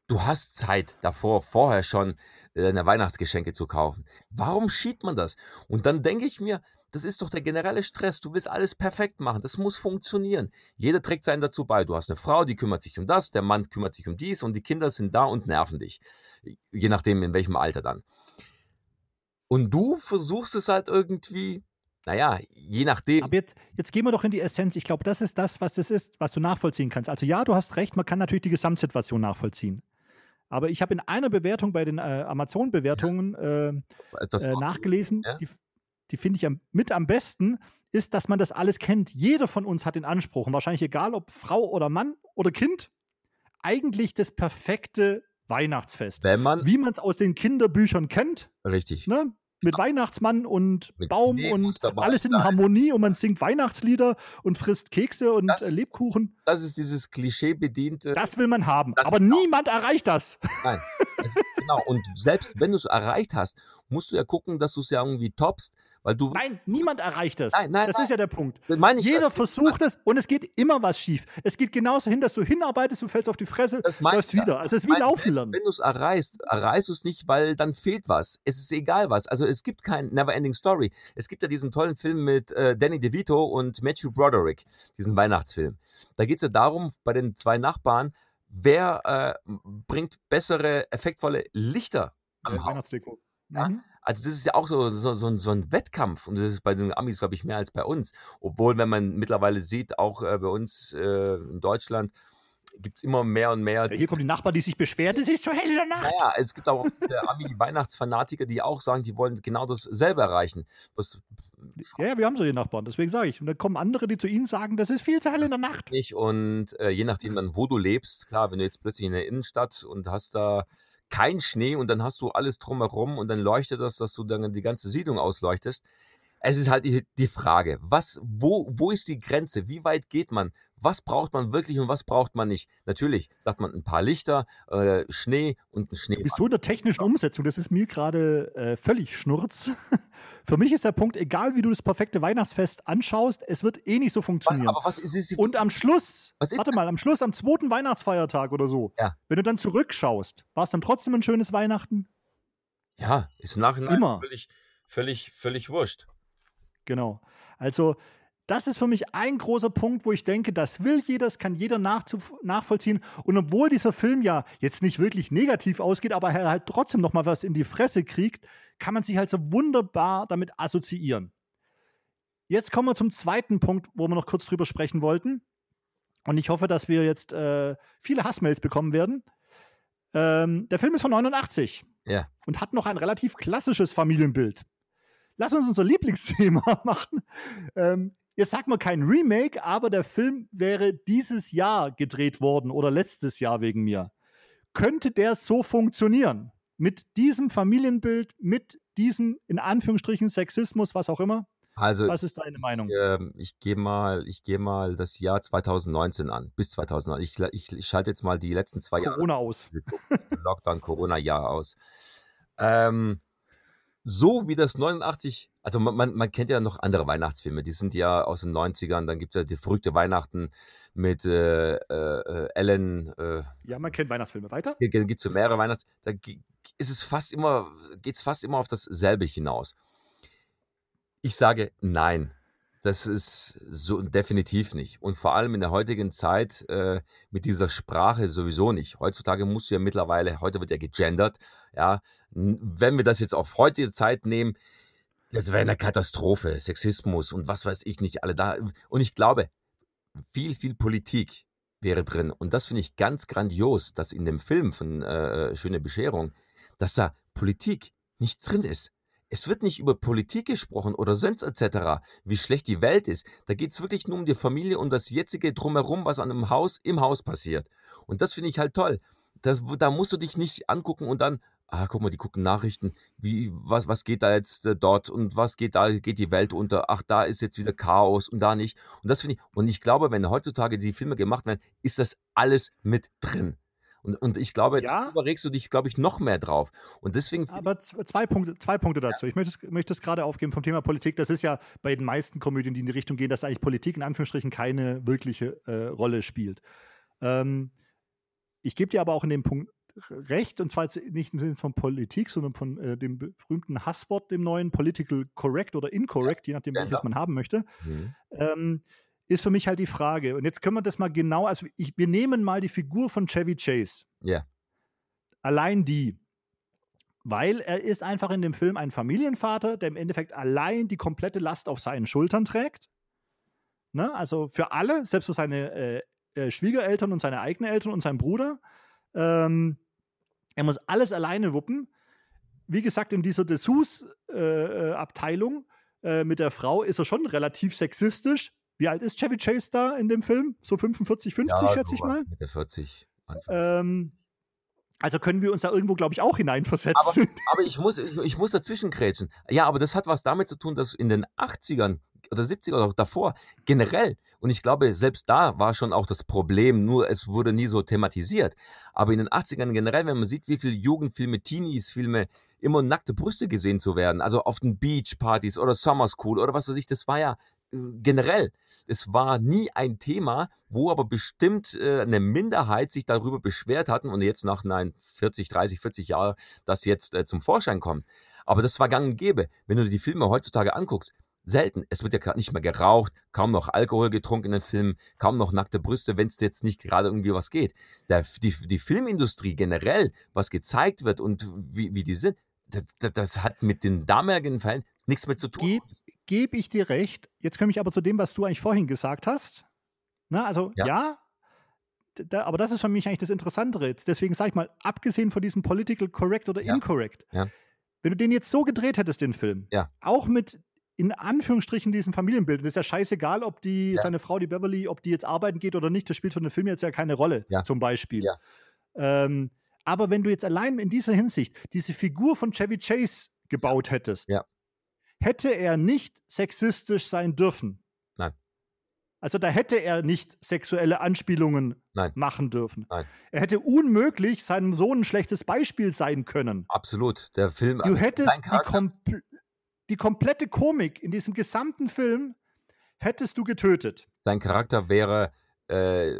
du hast Zeit davor, vorher schon äh, deine Weihnachtsgeschenke zu kaufen. Warum schiebt man das? Und dann denke ich mir, das ist doch der generelle Stress. Du willst alles perfekt machen. Das muss funktionieren. Jeder trägt seinen dazu bei. Du hast eine Frau, die kümmert sich um das, der Mann kümmert sich um dies und die Kinder sind da und nerven dich. Je nachdem, in welchem Alter dann. Und du versuchst es halt irgendwie naja, je nachdem. Aber jetzt, jetzt gehen wir doch in die Essenz. Ich glaube, das ist das, was es ist, was du nachvollziehen kannst. Also ja, du hast recht, man kann natürlich die Gesamtsituation nachvollziehen. Aber ich habe in einer Bewertung bei den äh, Amazon-Bewertungen äh, äh, nachgelesen, ja? die, die finde ich am, mit am besten, ist, dass man das alles kennt. Jeder von uns hat den Anspruch, und wahrscheinlich egal ob Frau oder Mann oder Kind, eigentlich das perfekte Weihnachtsfest. Wenn man, Wie man es aus den Kinderbüchern kennt. Richtig. Ne? Mit Weihnachtsmann und mit Baum und alles in Harmonie und man singt Weihnachtslieder und frisst Kekse und das, äh, Lebkuchen. Das ist dieses klischeebediente. Das will man haben, aber genau. niemand erreicht das. [laughs] Nein, also, genau. Und selbst wenn du es erreicht hast, musst du ja gucken, dass du es ja irgendwie toppst. Weil du nein, niemand erreicht das. Nein, nein, das nein. ist ja der Punkt. Jeder versucht es und es geht immer was schief. Es geht genauso hin, dass du hinarbeitest, du fällst auf die Fresse, das läufst wieder. Also es ist wie Laufen lernen. Wenn, wenn du es erreichst, erreichst du es nicht, weil dann fehlt was. Es ist egal was. Also es gibt kein Neverending Story. Es gibt ja diesen tollen Film mit äh, Danny DeVito und Matthew Broderick, diesen Weihnachtsfilm. Da geht es ja darum, bei den zwei Nachbarn, wer äh, bringt bessere, effektvolle Lichter am ja, Haus. Ja? Mhm. Also das ist ja auch so, so, so, so ein Wettkampf und das ist bei den Amis, glaube ich, mehr als bei uns. Obwohl, wenn man mittlerweile sieht, auch äh, bei uns äh, in Deutschland, gibt es immer mehr und mehr. Ja, hier kommen die Nachbarn, die sich beschweren, es ist so hell in der Nacht. Naja, es gibt auch [laughs] Ami-Weihnachtsfanatiker, die auch sagen, die wollen genau dasselbe erreichen. Was, ja, wir haben solche Nachbarn, deswegen sage ich. Und dann kommen andere, die zu ihnen sagen, das ist viel zu hell in der Nacht. Nicht. Und äh, je nachdem dann, wo du lebst, klar, wenn du jetzt plötzlich in der Innenstadt und hast da kein Schnee und dann hast du alles drumherum und dann leuchtet das, dass du dann die ganze Siedlung ausleuchtest. Es ist halt die, Frage, was, wo, wo ist die Grenze? Wie weit geht man? Was braucht man wirklich und was braucht man nicht? Natürlich sagt man ein paar Lichter, äh, Schnee und ein Schnee. Bist du in der technischen Umsetzung? Das ist mir gerade äh, völlig schnurz. [laughs] Für mich ist der Punkt, egal wie du das perfekte Weihnachtsfest anschaust, es wird eh nicht so funktionieren. Aber was ist, ist Und am Schluss, warte mal, am Schluss, am zweiten Weihnachtsfeiertag oder so, ja. wenn du dann zurückschaust, war es dann trotzdem ein schönes Weihnachten? Ja, ist nachher Immer. völlig, völlig, völlig wurscht. Genau. Also, das ist für mich ein großer Punkt, wo ich denke, das will jeder, das kann jeder nachvollziehen. Und obwohl dieser Film ja jetzt nicht wirklich negativ ausgeht, aber er halt trotzdem noch mal was in die Fresse kriegt, kann man sich halt so wunderbar damit assoziieren. Jetzt kommen wir zum zweiten Punkt, wo wir noch kurz drüber sprechen wollten. Und ich hoffe, dass wir jetzt äh, viele Hassmails bekommen werden. Ähm, der Film ist von 89 ja. und hat noch ein relativ klassisches Familienbild lass uns unser Lieblingsthema [laughs] machen. Ähm, jetzt sagt man kein Remake, aber der Film wäre dieses Jahr gedreht worden oder letztes Jahr wegen mir. Könnte der so funktionieren? Mit diesem Familienbild, mit diesem, in Anführungsstrichen, Sexismus, was auch immer? Also, was ist deine Meinung? Äh, ich gehe mal, geh mal das Jahr 2019 an, bis 2019. Ich, ich, ich schalte jetzt mal die letzten zwei Corona Jahre. Corona aus. Lockdown, Corona-Jahr aus. Ähm, so wie das 89, also man, man, man, kennt ja noch andere Weihnachtsfilme, die sind ja aus den 90ern, dann gibt es ja die verrückte Weihnachten mit äh, äh, Ellen. Äh, ja, man kennt Weihnachtsfilme. Weiter? Hier gibt es so mehrere Weihnachts... Da ist es fast immer, geht es fast immer auf dasselbe hinaus. Ich sage nein. Das ist so definitiv nicht. Und vor allem in der heutigen Zeit äh, mit dieser Sprache sowieso nicht. Heutzutage musst du ja mittlerweile, heute wird ja gegendert, ja. Wenn wir das jetzt auf heutige Zeit nehmen, das wäre eine Katastrophe. Sexismus und was weiß ich nicht, alle da. Und ich glaube, viel, viel Politik wäre drin. Und das finde ich ganz grandios, dass in dem Film von äh, Schöne Bescherung, dass da Politik nicht drin ist. Es wird nicht über Politik gesprochen oder sonst etc., wie schlecht die Welt ist. Da geht es wirklich nur um die Familie und das jetzige Drumherum, was an einem Haus im Haus passiert. Und das finde ich halt toll. Das, da musst du dich nicht angucken und dann, ah, guck mal, die gucken Nachrichten, wie, was, was geht da jetzt äh, dort und was geht da, geht die Welt unter, ach, da ist jetzt wieder Chaos und da nicht. Und das finde ich, und ich glaube, wenn heutzutage die Filme gemacht werden, ist das alles mit drin. Und, und ich glaube, Ja. darüber regst du dich, glaube ich, noch mehr drauf. Und deswegen Aber zwei Punkte, zwei Punkte dazu. Ich möchte es, möchte es gerade aufgeben vom Thema Politik. Das ist ja bei den meisten Komödien, die in die Richtung gehen, dass eigentlich Politik in Anführungsstrichen keine wirkliche äh, Rolle spielt. Ähm, ich gebe dir aber auch in dem Punkt recht, und zwar nicht im Sinne von Politik, sondern von äh, dem berühmten Hasswort, dem neuen Political Correct oder Incorrect, je nachdem, welches Genau. man haben möchte. mhm. ähm, ist für mich halt die Frage. Und jetzt können wir das mal genau, also ich, wir nehmen mal die Figur von Chevy Chase. Ja. Allein die. Weil er ist einfach in dem Film ein Familienvater, der im Endeffekt allein die komplette Last auf seinen Schultern trägt. Ne? Also für alle, selbst für seine äh, äh, Schwiegereltern und seine eigenen Eltern und seinen Bruder. Ähm, er muss alles alleine wuppen. Wie gesagt, in dieser Dessous-Abteilung äh, mit der Frau ist er schon relativ sexistisch. Wie alt ist Chevy Chase da in dem Film? So 45, 50, Ja, schätze ich mal. Mit der 40. Anfang. Ähm, also können wir uns da irgendwo, glaube ich, auch hineinversetzen. [laughs] Aber ich muss, ich, ich muss dazwischen grätschen. Ja, aber das hat was damit zu tun, dass in den 80ern oder 70er oder auch davor generell, und ich glaube, selbst da war schon auch das Problem, nur es wurde nie so thematisiert. Aber in den 80ern generell, wenn man sieht, wie viele Jugendfilme, Teenies-Filme, immer nackte Brüste gesehen zu werden, also auf den Beachpartys oder Summer School oder was weiß ich, das war ja generell, es war nie ein Thema, wo aber bestimmt äh, eine Minderheit sich darüber beschwert hatten und jetzt nach nein, 40, 30, 40 Jahren das jetzt äh, zum Vorschein kommt. Aber das war gang und gäbe. Wenn du dir die Filme heutzutage anguckst, selten. Es wird ja gar nicht mehr geraucht, kaum noch Alkohol getrunken in den Filmen, kaum noch nackte Brüste, wenn es jetzt nicht gerade irgendwie was geht. Der, die, die Filmindustrie generell, was gezeigt wird und wie, wie die sind, das, das, hat mit den damaligen Fällen nichts mehr zu tun. Gebe geb ich dir recht. Jetzt komme ich aber zu dem, was du eigentlich vorhin gesagt hast. Na, also Ja. ja, da, aber das ist für mich eigentlich das Interessantere jetzt. Deswegen sage ich mal, abgesehen von diesem Political Correct oder Ja. Incorrect, Ja. wenn du den jetzt so gedreht hättest, den Film, Ja. auch mit in Anführungsstrichen diesem Familienbild, das ist ja scheißegal, ob die, seine Frau, die Beverly, ob die jetzt arbeiten geht oder nicht, das spielt für den Film jetzt ja keine Rolle, Ja. zum Beispiel. Ähm, aber wenn du jetzt allein in dieser Hinsicht diese Figur von Chevy Chase gebaut hättest, Ja. Hätte er nicht sexistisch sein dürfen. Nein. Also da hätte er nicht sexuelle Anspielungen Nein. machen dürfen. Nein. Er hätte unmöglich seinem Sohn ein schlechtes Beispiel sein können. Absolut. Der Film. Du also hättest die, kompl die komplette Komik in diesem gesamten Film hättest du getötet. sein Charakter wäre äh,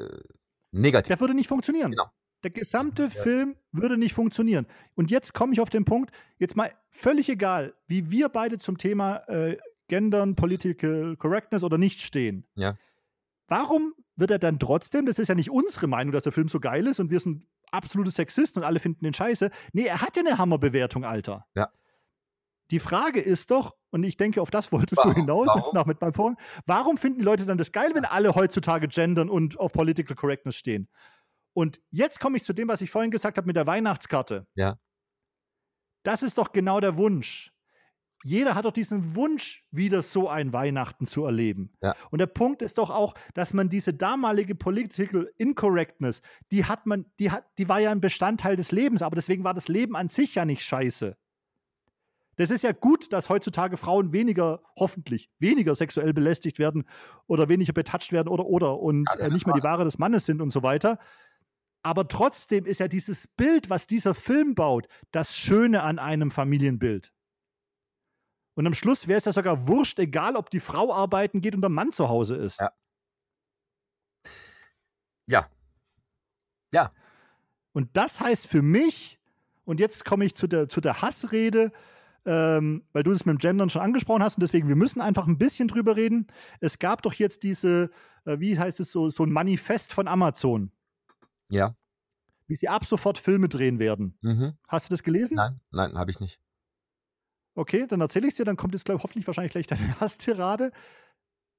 negativ. Der würde nicht funktionieren. Genau. Der gesamte Film würde nicht funktionieren. Und jetzt komme ich auf den Punkt, jetzt mal völlig egal, wie wir beide zum Thema äh, Gendern, Political Correctness oder nicht stehen. Ja. Warum wird er dann trotzdem, das ist ja nicht unsere Meinung, dass der Film so geil ist und wir sind absolute Sexisten und alle finden den scheiße. Nee, er hat ja eine Hammerbewertung, Alter. Ja. Die Frage ist doch, und ich denke, auf das wolltest Warum? du hinaus, jetzt nach mit meinem Vorhin, warum finden die Leute dann das geil, wenn alle heutzutage gendern und auf Political Correctness stehen? Und jetzt komme ich zu dem, was ich vorhin gesagt habe mit der Weihnachtskarte. Ja. Das ist doch genau der Wunsch. Jeder hat doch diesen Wunsch, wieder so ein Weihnachten zu erleben. Ja. Und der Punkt ist doch auch, dass man diese damalige Political Incorrectness, die hat man, die hat, die war ja ein Bestandteil des Lebens, aber deswegen war das Leben an sich ja nicht scheiße. Das ist ja gut, dass heutzutage Frauen weniger, hoffentlich, weniger sexuell belästigt werden oder weniger betatscht werden oder oder und Ja, äh, nicht mehr die Ware des Mannes sind und so weiter. Aber trotzdem ist ja dieses Bild, was dieser Film baut, das Schöne an einem Familienbild. Und am Schluss wäre es ja sogar wurscht, egal ob die Frau arbeiten geht und der Mann zu Hause ist. Ja. Ja. Ja. Und das heißt für mich, und jetzt komme ich zu der, zu der Hassrede, ähm, weil du das mit dem Gendern schon angesprochen hast und deswegen, wir müssen einfach ein bisschen drüber reden. Es gab doch jetzt diese, äh, wie heißt es so, so ein Manifest von Amazon, Ja. wie sie ab sofort Filme drehen werden. Mhm. Hast du das gelesen? Nein, nein, habe ich nicht. Okay, dann erzähle ich es dir, dann kommt jetzt glaub, hoffentlich wahrscheinlich gleich [laughs] deine Hasstirade.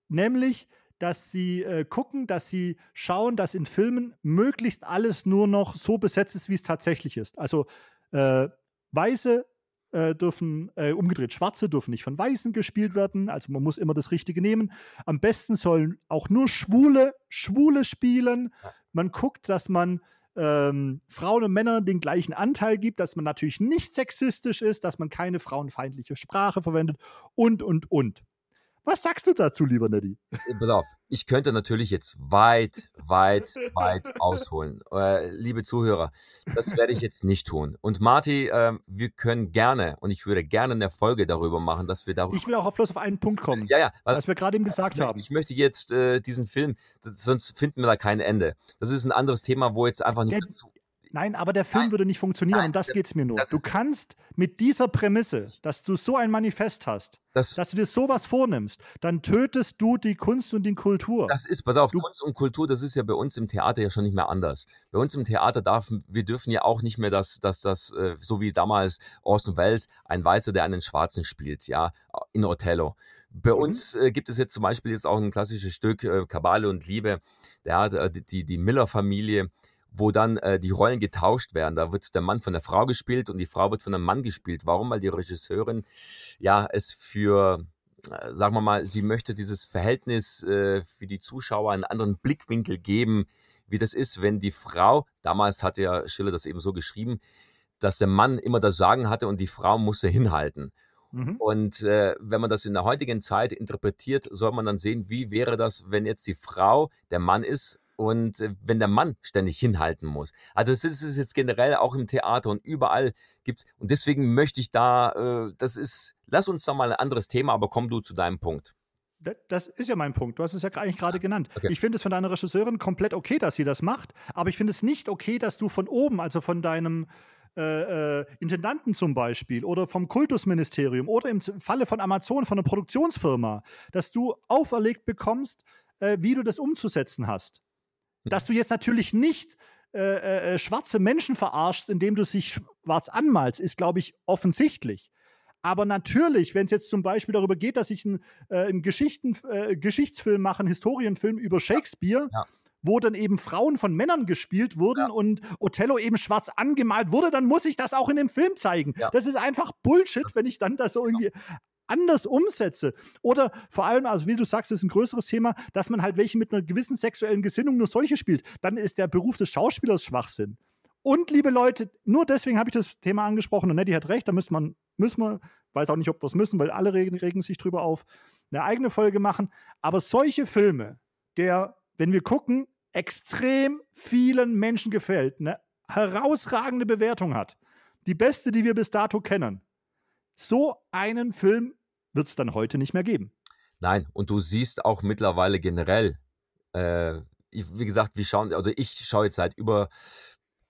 Nämlich, dass sie äh, gucken, dass sie schauen, dass in Filmen möglichst alles nur noch so besetzt ist, wie es tatsächlich ist. Also äh, weiße äh, dürfen, äh, umgedreht Schwarze dürfen nicht von Weißen gespielt werden. Also man muss immer das Richtige nehmen. Am besten sollen auch nur Schwule, Schwule spielen. Man guckt, dass man ähm, Frauen und Männern den gleichen Anteil gibt, dass man natürlich nicht sexistisch ist, dass man keine frauenfeindliche Sprache verwendet und, und, und. Was sagst du dazu, lieber Neddy? Äh, pass auf, ich könnte natürlich jetzt weit, weit, weit [laughs] ausholen. Äh, liebe Zuhörer, das werde ich jetzt nicht tun. Und Marty, äh, wir können gerne, und ich würde gerne eine Folge darüber machen, dass wir darüber. Ich will auch bloß auf einen Punkt kommen. Ja, ja. Was wir gerade eben gesagt ich, haben. Ich möchte jetzt äh, diesen Film, das, sonst finden wir da kein Ende. Das ist ein anderes Thema, wo jetzt einfach nicht Der- dazu. Nein, aber der Film Nein. würde nicht funktionieren. Nein, und das das- geht es mir nur. Du kannst mit dieser Prämisse, dass du so ein Manifest hast, Das, dass du dir sowas vornimmst, dann tötest du die Kunst und die Kultur. Das ist, pass auf, Du- Kunst und Kultur, das ist ja bei uns im Theater ja schon nicht mehr anders. Bei uns im Theater darf, wir dürfen ja auch nicht mehr das, das, das, äh, so wie damals Orson Welles, ein Weißer, der einen Schwarzen spielt, ja, in Othello. Bei Mhm. uns äh, gibt es jetzt zum Beispiel jetzt auch ein klassisches Stück, äh, Kabale und Liebe, der hat äh, die, die Miller-Familie, wo dann äh, die Rollen getauscht werden. Da wird der Mann von der Frau gespielt und die Frau wird von einem Mann gespielt. Warum? Weil die Regisseurin ja es für äh, sagen wir mal, sie möchte dieses Verhältnis äh, für die Zuschauer einen anderen Blickwinkel geben, wie das ist, wenn die Frau, damals hat ja Schiller das eben so geschrieben, dass der Mann immer das Sagen hatte und die Frau musste hinhalten. Mhm. Und äh, wenn man das in der heutigen Zeit interpretiert, soll man dann sehen, wie wäre das, wenn jetzt die Frau der Mann ist und äh, wenn der Mann ständig hinhalten muss. Also das ist es jetzt generell auch im Theater und überall gibt's und deswegen möchte ich da, äh, das ist, lass uns doch mal ein anderes Thema, aber komm du zu deinem Punkt. Da- Das ist ja mein Punkt. Du hast es ja eigentlich gerade genannt. Okay. Ich finde es von deiner Regisseurin komplett okay, dass sie das macht, aber ich finde es nicht okay, dass du von oben, also von deinem äh, äh, Intendanten zum Beispiel oder vom Kultusministerium oder im Falle von Amazon, von einer Produktionsfirma, dass du auferlegt bekommst, äh, wie du das umzusetzen hast. Dass du jetzt natürlich nicht äh, äh, schwarze Menschen verarschst, indem du sich schwarz anmalst, ist, glaube ich, offensichtlich. Aber natürlich, wenn es jetzt zum Beispiel darüber geht, dass ich einen, äh, einen Geschichten, äh, Geschichtsfilm mache, einen Historienfilm über Shakespeare, Ja. wo dann eben Frauen von Männern gespielt wurden Ja. und Othello eben schwarz angemalt wurde, dann muss ich das auch in dem Film zeigen. Das ist einfach Bullshit, wenn ich dann das so irgendwie anders umsetze. Oder vor allem, also wie du sagst, ist ein größeres Thema, dass man halt welche mit einer gewissen sexuellen Gesinnung nur solche spielt. Dann ist der Beruf des Schauspielers Schwachsinn. Und liebe Leute, nur deswegen habe ich das Thema angesprochen und Nettie hat recht, da müsste man, müssen wir, weiß auch nicht, ob wir es müssen, weil alle regen, regen sich drüber auf, eine eigene Folge machen. Aber solche Filme, der, wenn wir gucken, extrem vielen Menschen gefällt, eine herausragende Bewertung hat, die beste, die wir bis dato kennen. So einen Film wird es dann heute nicht mehr geben. Nein, und du siehst auch mittlerweile generell, äh, wie gesagt, wir schauen, oder ich schaue jetzt seit über,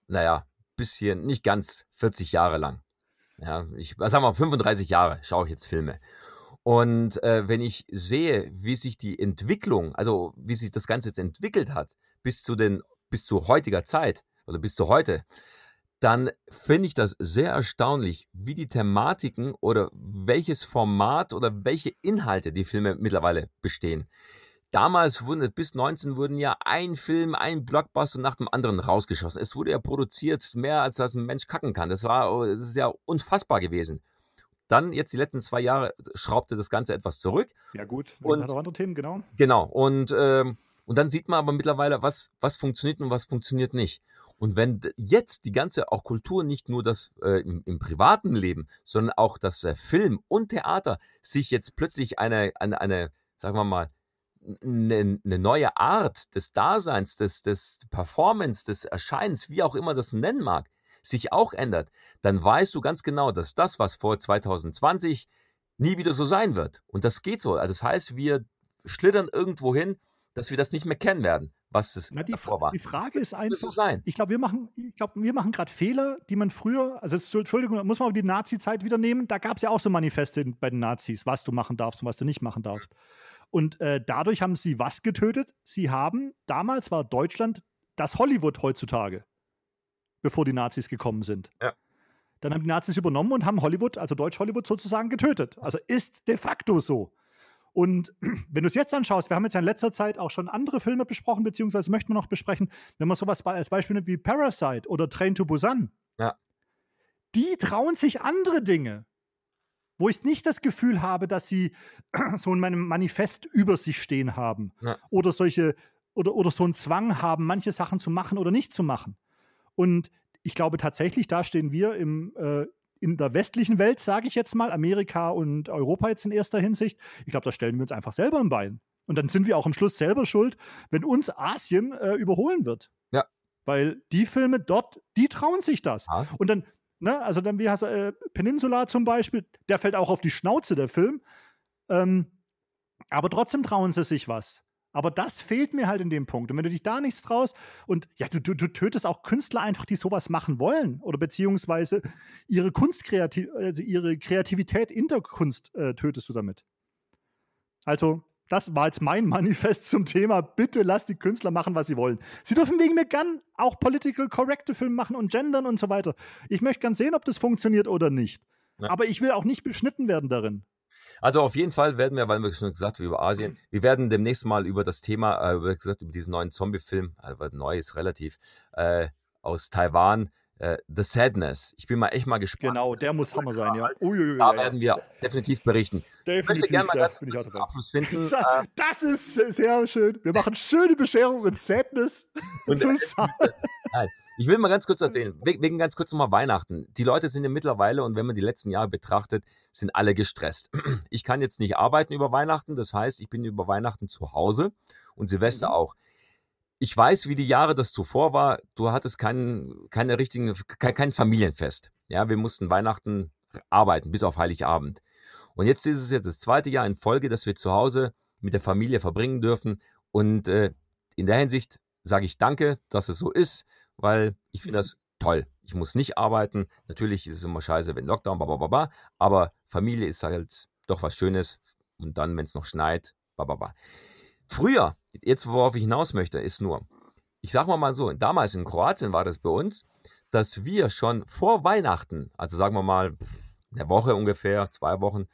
naja, bisschen, nicht ganz 40 Jahre lang. Ja, ich, sagen wir, 35 Jahre schaue ich jetzt Filme. Und äh, wenn ich sehe, wie sich die Entwicklung, also wie sich das Ganze jetzt entwickelt hat, bis zu den, bis zu heutiger Zeit oder bis zu heute, dann finde ich das sehr erstaunlich, wie die Thematiken oder welches Format oder welche Inhalte die Filme mittlerweile bestehen. Damals wurden bis 19 wurden ja ein Film, ein Blockbuster nach dem anderen rausgeschossen. Es wurde ja produziert mehr als das ein Mensch kacken kann. Das war, das ist ja unfassbar gewesen. Dann jetzt die letzten zwei Jahre schraubte das Ganze etwas zurück. Ja, gut. Und- hat auch andere Themen, genau. Genau. Und, ähm, und dann sieht man aber mittlerweile, was, was funktioniert und was funktioniert nicht. Und wenn jetzt die ganze auch Kultur nicht nur das äh, im, im privaten Leben, sondern auch das äh, Film und Theater sich jetzt plötzlich eine, eine, eine sagen wir mal, eine, eine neue Art des Daseins, des, des Performance, des Erscheinens, wie auch immer das nennen mag, sich auch ändert, dann weißt du ganz genau, dass das, was vor 2020 nie wieder so sein wird. Und das geht so. Also das heißt, wir schlittern irgendwo hin, dass wir das nicht mehr kennen werden, was es Na, die, davor war. die Frage ist so einfach, sein. ich glaube, wir machen, ich glaube, wir machen gerade Fehler, die man früher, also jetzt, Entschuldigung, da muss man aber die Nazi-Zeit wieder nehmen. Da gab es ja auch so Manifeste bei den Nazis, was du machen darfst und was du nicht machen darfst. Und äh, dadurch haben sie was getötet? Sie haben, damals war Deutschland das Hollywood heutzutage, bevor die Nazis gekommen sind. Ja. Dann haben die Nazis übernommen und haben Hollywood, also Deutsch-Hollywood sozusagen getötet. Also ist de facto so. Und [clears throat] wenn du es jetzt anschaust, wir haben jetzt ja in letzter Zeit auch schon andere Filme besprochen, beziehungsweise möchten wir noch besprechen, wenn man sowas als Beispiel nimmt wie Parasite oder Train to Busan. Ja. Die trauen sich andere Dinge. wo ich nicht das Gefühl habe, dass sie [clears throat] so in meinem Manifest über sich stehen haben. Ja. Oder solche, oder, oder so einen Zwang haben, manche Sachen zu machen oder nicht zu machen. Und ich glaube tatsächlich, da stehen wir im, äh, in der westlichen Welt, sage ich jetzt mal, Amerika und Europa jetzt in erster Hinsicht. Ich glaube, da stellen wir uns einfach selber ein Bein. Und dann sind wir auch am Schluss selber schuld, wenn uns Asien äh, überholen wird. Ja. Weil die Filme dort, die trauen sich das. Ja. Und dann, ne, also dann, wie heißt äh, Peninsula zum Beispiel, der fällt auch auf die Schnauze, der Film. Ähm, aber trotzdem trauen sie sich was. Aber das fehlt mir halt in dem Punkt. Und wenn du dich da nichts traust und ja, du, du, du tötest auch Künstler einfach, die sowas machen wollen oder beziehungsweise ihre Kunstkreativ also ihre Kreativität in der Kunst äh, tötest du damit. Also, das war jetzt mein [laughs] Manifest zum Thema. Bitte lass die Künstler machen, was sie wollen. Sie dürfen wegen mir gern auch political correcte Filme machen und gendern und so weiter. Ich möchte gern sehen, ob das funktioniert oder nicht. Ja. Aber ich will auch nicht beschnitten werden darin. Also auf jeden Fall werden wir, weil wir schon gesagt haben über Asien, wir werden demnächst mal über das Thema, äh, über, gesagt, über diesen neuen Zombie-Film, also neu ist relativ, äh, aus Taiwan, äh, The Sadness. Ich bin mal echt mal gespannt. Genau, der muss Hammer sein, ja. Uiuiui, Da ja, ja. werden wir definitiv berichten. Ich möchte Definitiv, gerne mal ganz kurz einen. Abschluss finden. [laughs] Das- äh, Das ist sehr schön. Wir machen schöne Bescherung und Sadness Und- [laughs] zusammen. Ich will mal ganz kurz erzählen, we- wegen ganz kurz nochmal Weihnachten. Die Leute sind ja mittlerweile, und wenn man die letzten Jahre betrachtet, sind alle gestresst. [clears throat] Ich kann jetzt nicht arbeiten über Weihnachten, das heißt, ich bin über Weihnachten zu Hause und Silvester Mhm. auch. Ich weiß, wie die Jahre das zuvor war. Du hattest keinen, keine richtigen, kein, kein Familienfest. Ja, wir mussten Weihnachten arbeiten, bis auf Heiligabend. Und jetzt ist es jetzt das zweite Jahr in Folge, dass wir zu Hause mit der Familie verbringen dürfen. Und äh, in der Hinsicht sage ich danke, dass es so ist, weil ich finde das toll. Ich muss nicht arbeiten. Natürlich ist es immer scheiße, wenn Lockdown, bababa, aber Familie ist halt doch was Schönes. Und dann, wenn es noch schneit, bababa. Früher, jetzt worauf ich hinaus möchte, ist nur, ich sag mal mal so, damals in Kroatien war das bei uns, dass wir schon vor Weihnachten, also sagen wir mal eine Woche ungefähr, zwei Wochen,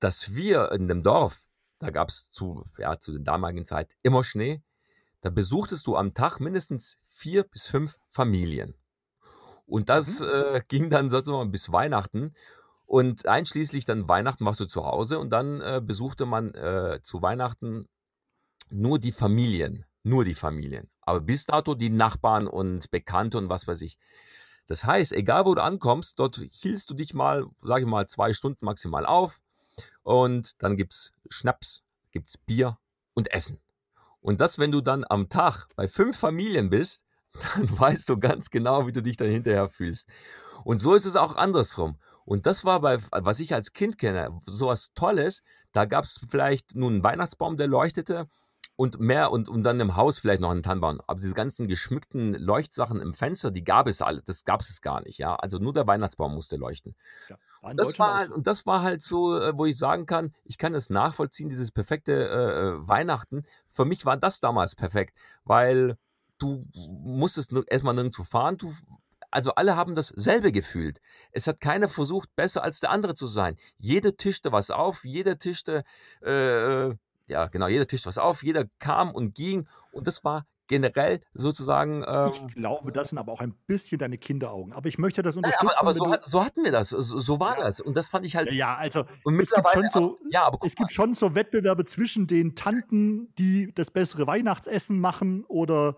dass wir in dem Dorf, da gab es zu, ja, zu der damaligen Zeit immer Schnee, da besuchtest du am Tag mindestens vier bis fünf Familien. Und das äh, [laughs] ging dann sozusagen bis Weihnachten. Und einschließlich dann Weihnachten warst du zu Hause und dann äh, besuchte man äh, zu Weihnachten nur die Familien. Nur die Familien. Aber bis dato die Nachbarn und Bekannte und was weiß ich. Das heißt, egal wo du ankommst, dort hielst du dich mal, sage ich mal, zwei Stunden maximal auf. Und dann gibt's Schnaps, gibt's Bier und Essen. Und das, wenn du dann am Tag bei fünf Familien bist, [laughs] dann weißt du ganz genau, wie du dich dann hinterher fühlst. Und so ist es auch andersrum. Und das war bei, was ich als Kind kenne, sowas Tolles. Da gab es vielleicht nun einen Weihnachtsbaum, der leuchtete und mehr und, und dann im Haus vielleicht noch einen Tannenbaum. Aber diese ganzen geschmückten Leuchtsachen im Fenster, die gab es alle, das gab es gar nicht, ja. Also nur der Weihnachtsbaum musste leuchten. Ja, war Das war halt, so. und das war halt so, äh, wo ich sagen kann, ich kann es nachvollziehen, dieses perfekte äh, äh, Weihnachten. Für mich war das damals perfekt, weil du musstest erstmal nirgendwo fahren. Du, also alle haben dasselbe gefühlt. Es hat keiner versucht, besser als der andere zu sein. Jeder tischte was auf, jeder tischte, äh, ja genau, jeder tischte was auf, jeder kam und ging und das war generell sozusagen. Ähm, Ich glaube, das sind aber auch ein bisschen deine Kinderaugen. Aber ich möchte das unterstützen. aber aber wenn so, hat, so hatten wir das, so, so war Ja. das und das fand ich halt. ja, ja, also und es gibt schon so, ja, aber es gibt schon so Wettbewerbe zwischen den Tanten, die das bessere Weihnachtsessen machen oder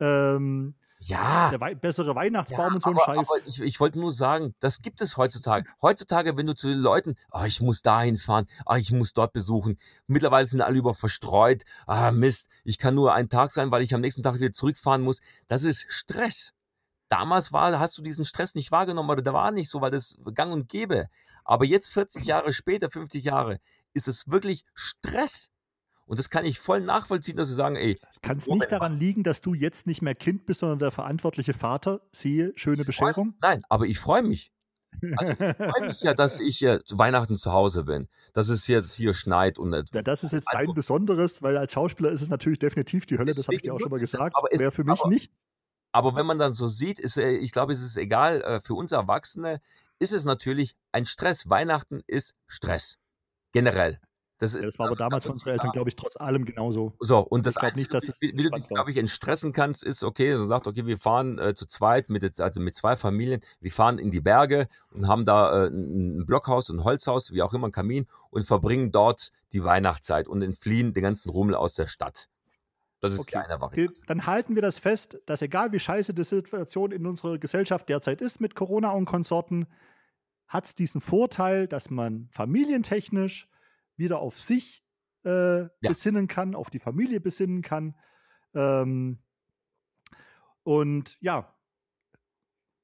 ähm, Ja, der Wei bessere Weihnachtsbaum ja, und so ein Scheiß. aber ich, ich wollte nur sagen, das gibt es heutzutage. Heutzutage, wenn du zu den Leuten, ah, ich muss dahin fahren, ah, ich muss dort besuchen. Mittlerweile sind alle über verstreut. Ah, Mist, ich kann nur einen Tag sein, weil ich am nächsten Tag wieder zurückfahren muss. Das ist Stress. Damals war, hast du diesen Stress nicht wahrgenommen oder da war nicht so, weil das gang und gäbe. Aber jetzt 40 Jahre später, 50 Jahre, ist es wirklich Stress. Und das kann ich voll nachvollziehen, dass sie sagen, ey, Kann es nicht daran liegen, dass du jetzt nicht mehr Kind bist, sondern der verantwortliche Vater? Siehe, schöne Bescherung. nein, aber ich freue mich. Also, ich freue mich ja, dass ich äh, zu Weihnachten zu Hause bin, dass es jetzt hier schneit und äh, Ja, das ist jetzt Also- dein Besonderes, weil als Schauspieler ist es natürlich definitiv die Hölle, das habe ich dir auch schon mal gesagt. aber es- Wäre für mich aber- nicht. Aber wenn man dann so sieht, ist, äh, ich glaube, es ist egal, äh, für uns Erwachsene ist es natürlich ein Stress. Weihnachten ist Stress. Generell. Das, Ja, das war aber damals für unsere Eltern, glaube ich, trotz allem genauso. So, und das Einzige, nicht, dass es wie, wie du dich, glaube ich, entstressen kannst, ist, okay, so sagt, okay, wir fahren äh, zu zweit, mit also mit zwei Familien, wir fahren in die Berge und haben da äh, ein Blockhaus, ein Holzhaus, wie auch immer, ein Kamin und verbringen dort die Weihnachtszeit und entfliehen den ganzen Rummel aus der Stadt. Das ist Okay. eine Variante. Okay, dann halten wir das fest, dass egal wie scheiße die Situation in unserer Gesellschaft derzeit ist mit Corona und Konsorten, hat es diesen Vorteil, dass man familientechnisch wieder auf sich äh, besinnen kann, auf die Familie besinnen kann. Ähm, und ja,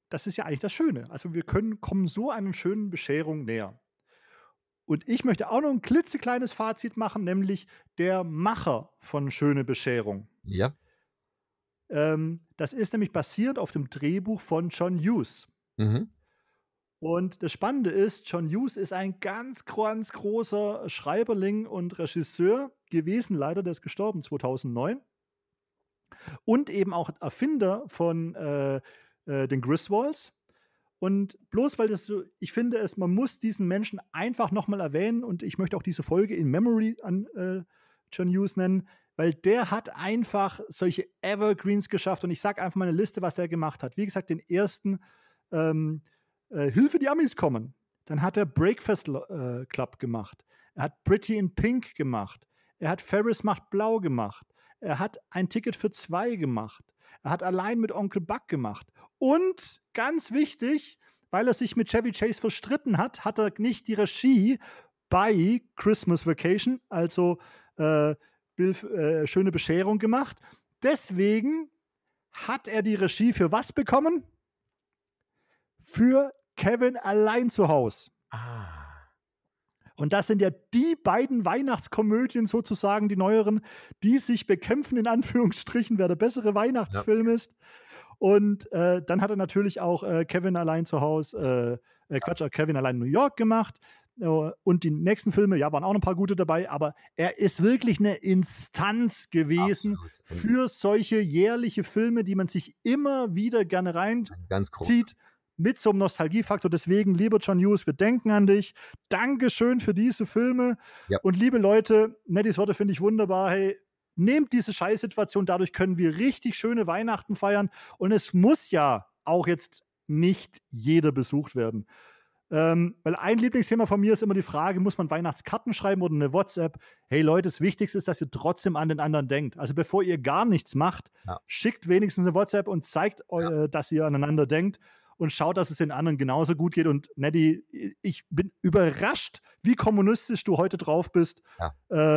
das ist ja eigentlich das Schöne. Also wir können, kommen so einer schönen Bescherung näher. Und ich möchte auch noch ein klitzekleines Fazit machen, nämlich der Macher von Schöne Bescherung. Ja, Ähm, das ist nämlich basierend auf dem Drehbuch von John Hughes. mhm. Und das Spannende ist, John Hughes ist ein ganz, ganz großer Schreiberling und Regisseur gewesen, leider, der ist gestorben 2009. Und eben auch Erfinder von äh, äh, den Griswolds. Und bloß weil das so, ich finde es, man muss diesen Menschen einfach nochmal erwähnen und ich möchte auch diese Folge in Memory an äh, John Hughes nennen, weil der hat einfach solche Evergreens geschafft und ich sage einfach mal eine Liste, was der gemacht hat. Wie gesagt, den ersten ähm, äh, Hilfe, die Amis kommen. Dann hat er Breakfast äh, Club gemacht. Er hat Pretty in Pink gemacht. Er hat Ferris macht blau gemacht. Er hat ein Ticket für zwei gemacht. Er hat allein mit Onkel Buck gemacht. Und ganz wichtig, weil er sich mit Chevy Chase verstritten hat, hat er nicht die Regie bei Christmas Vacation, also äh, Bill, äh, schöne Bescherung gemacht. Deswegen hat er die Regie für was bekommen? Für Kevin allein zu Hause. Ah. Und das sind ja die beiden Weihnachtskomödien sozusagen, die neueren, die sich bekämpfen, in Anführungsstrichen, wer der bessere Weihnachtsfilm ist. Und äh, dann hat er natürlich auch äh, Kevin allein zu Hause, äh, äh, Quatsch, äh, Kevin allein in New York gemacht. Äh, und die nächsten Filme, ja, waren auch noch ein paar gute dabei, aber er ist wirklich eine Instanz gewesen Absolut. für solche jährliche Filme, die man sich immer wieder gerne rein Ganz groß. zieht mit so einem Nostalgiefaktor. Deswegen, lieber John Hughes, wir denken an dich. Dankeschön für diese Filme. Ja. Und liebe Leute, Nettys Worte finde ich wunderbar. Hey, nehmt diese Scheißsituation, dadurch können wir richtig schöne Weihnachten feiern. Und es muss ja auch jetzt nicht jeder besucht werden. Ähm, weil ein Lieblingsthema von mir ist immer die Frage, muss man Weihnachtskarten schreiben oder eine WhatsApp? Hey Leute, das Wichtigste ist, dass ihr trotzdem an den anderen denkt. Also bevor ihr gar nichts macht, Ja. schickt wenigstens eine WhatsApp und zeigt, eu- äh, dass ihr aneinander denkt und schaut, dass es den anderen genauso gut geht. Und Neddy, ich bin überrascht, wie kommunistisch du heute drauf bist. Ja.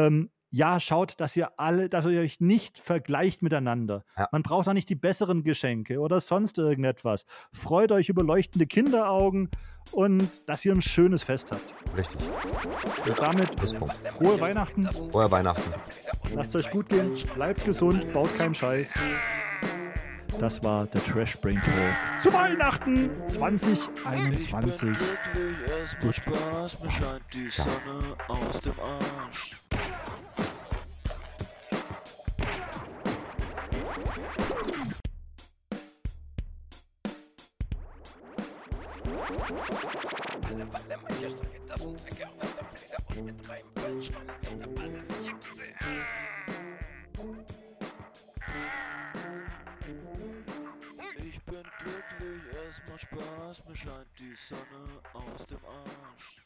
Ähm, ja, schaut, dass ihr alle, dass ihr euch nicht vergleicht miteinander. Ja. Man braucht auch nicht die besseren Geschenke oder sonst irgendetwas. Freut euch über leuchtende Kinderaugen und dass ihr ein schönes Fest habt. Richtig. Und damit Pluspunkt. frohe Weihnachten, Frohe Weihnachten. lasst euch gut gehen, bleibt gesund, baut keinen Scheiß. Das war der Trash Brain Talk zu Weihnachten 2021. Wirklich erstmal Spaß, mir scheint die. Sonne aus dem Arsch. Ich bin glücklich, erstmal Spaß, mir scheint die Sonne aus dem Arsch.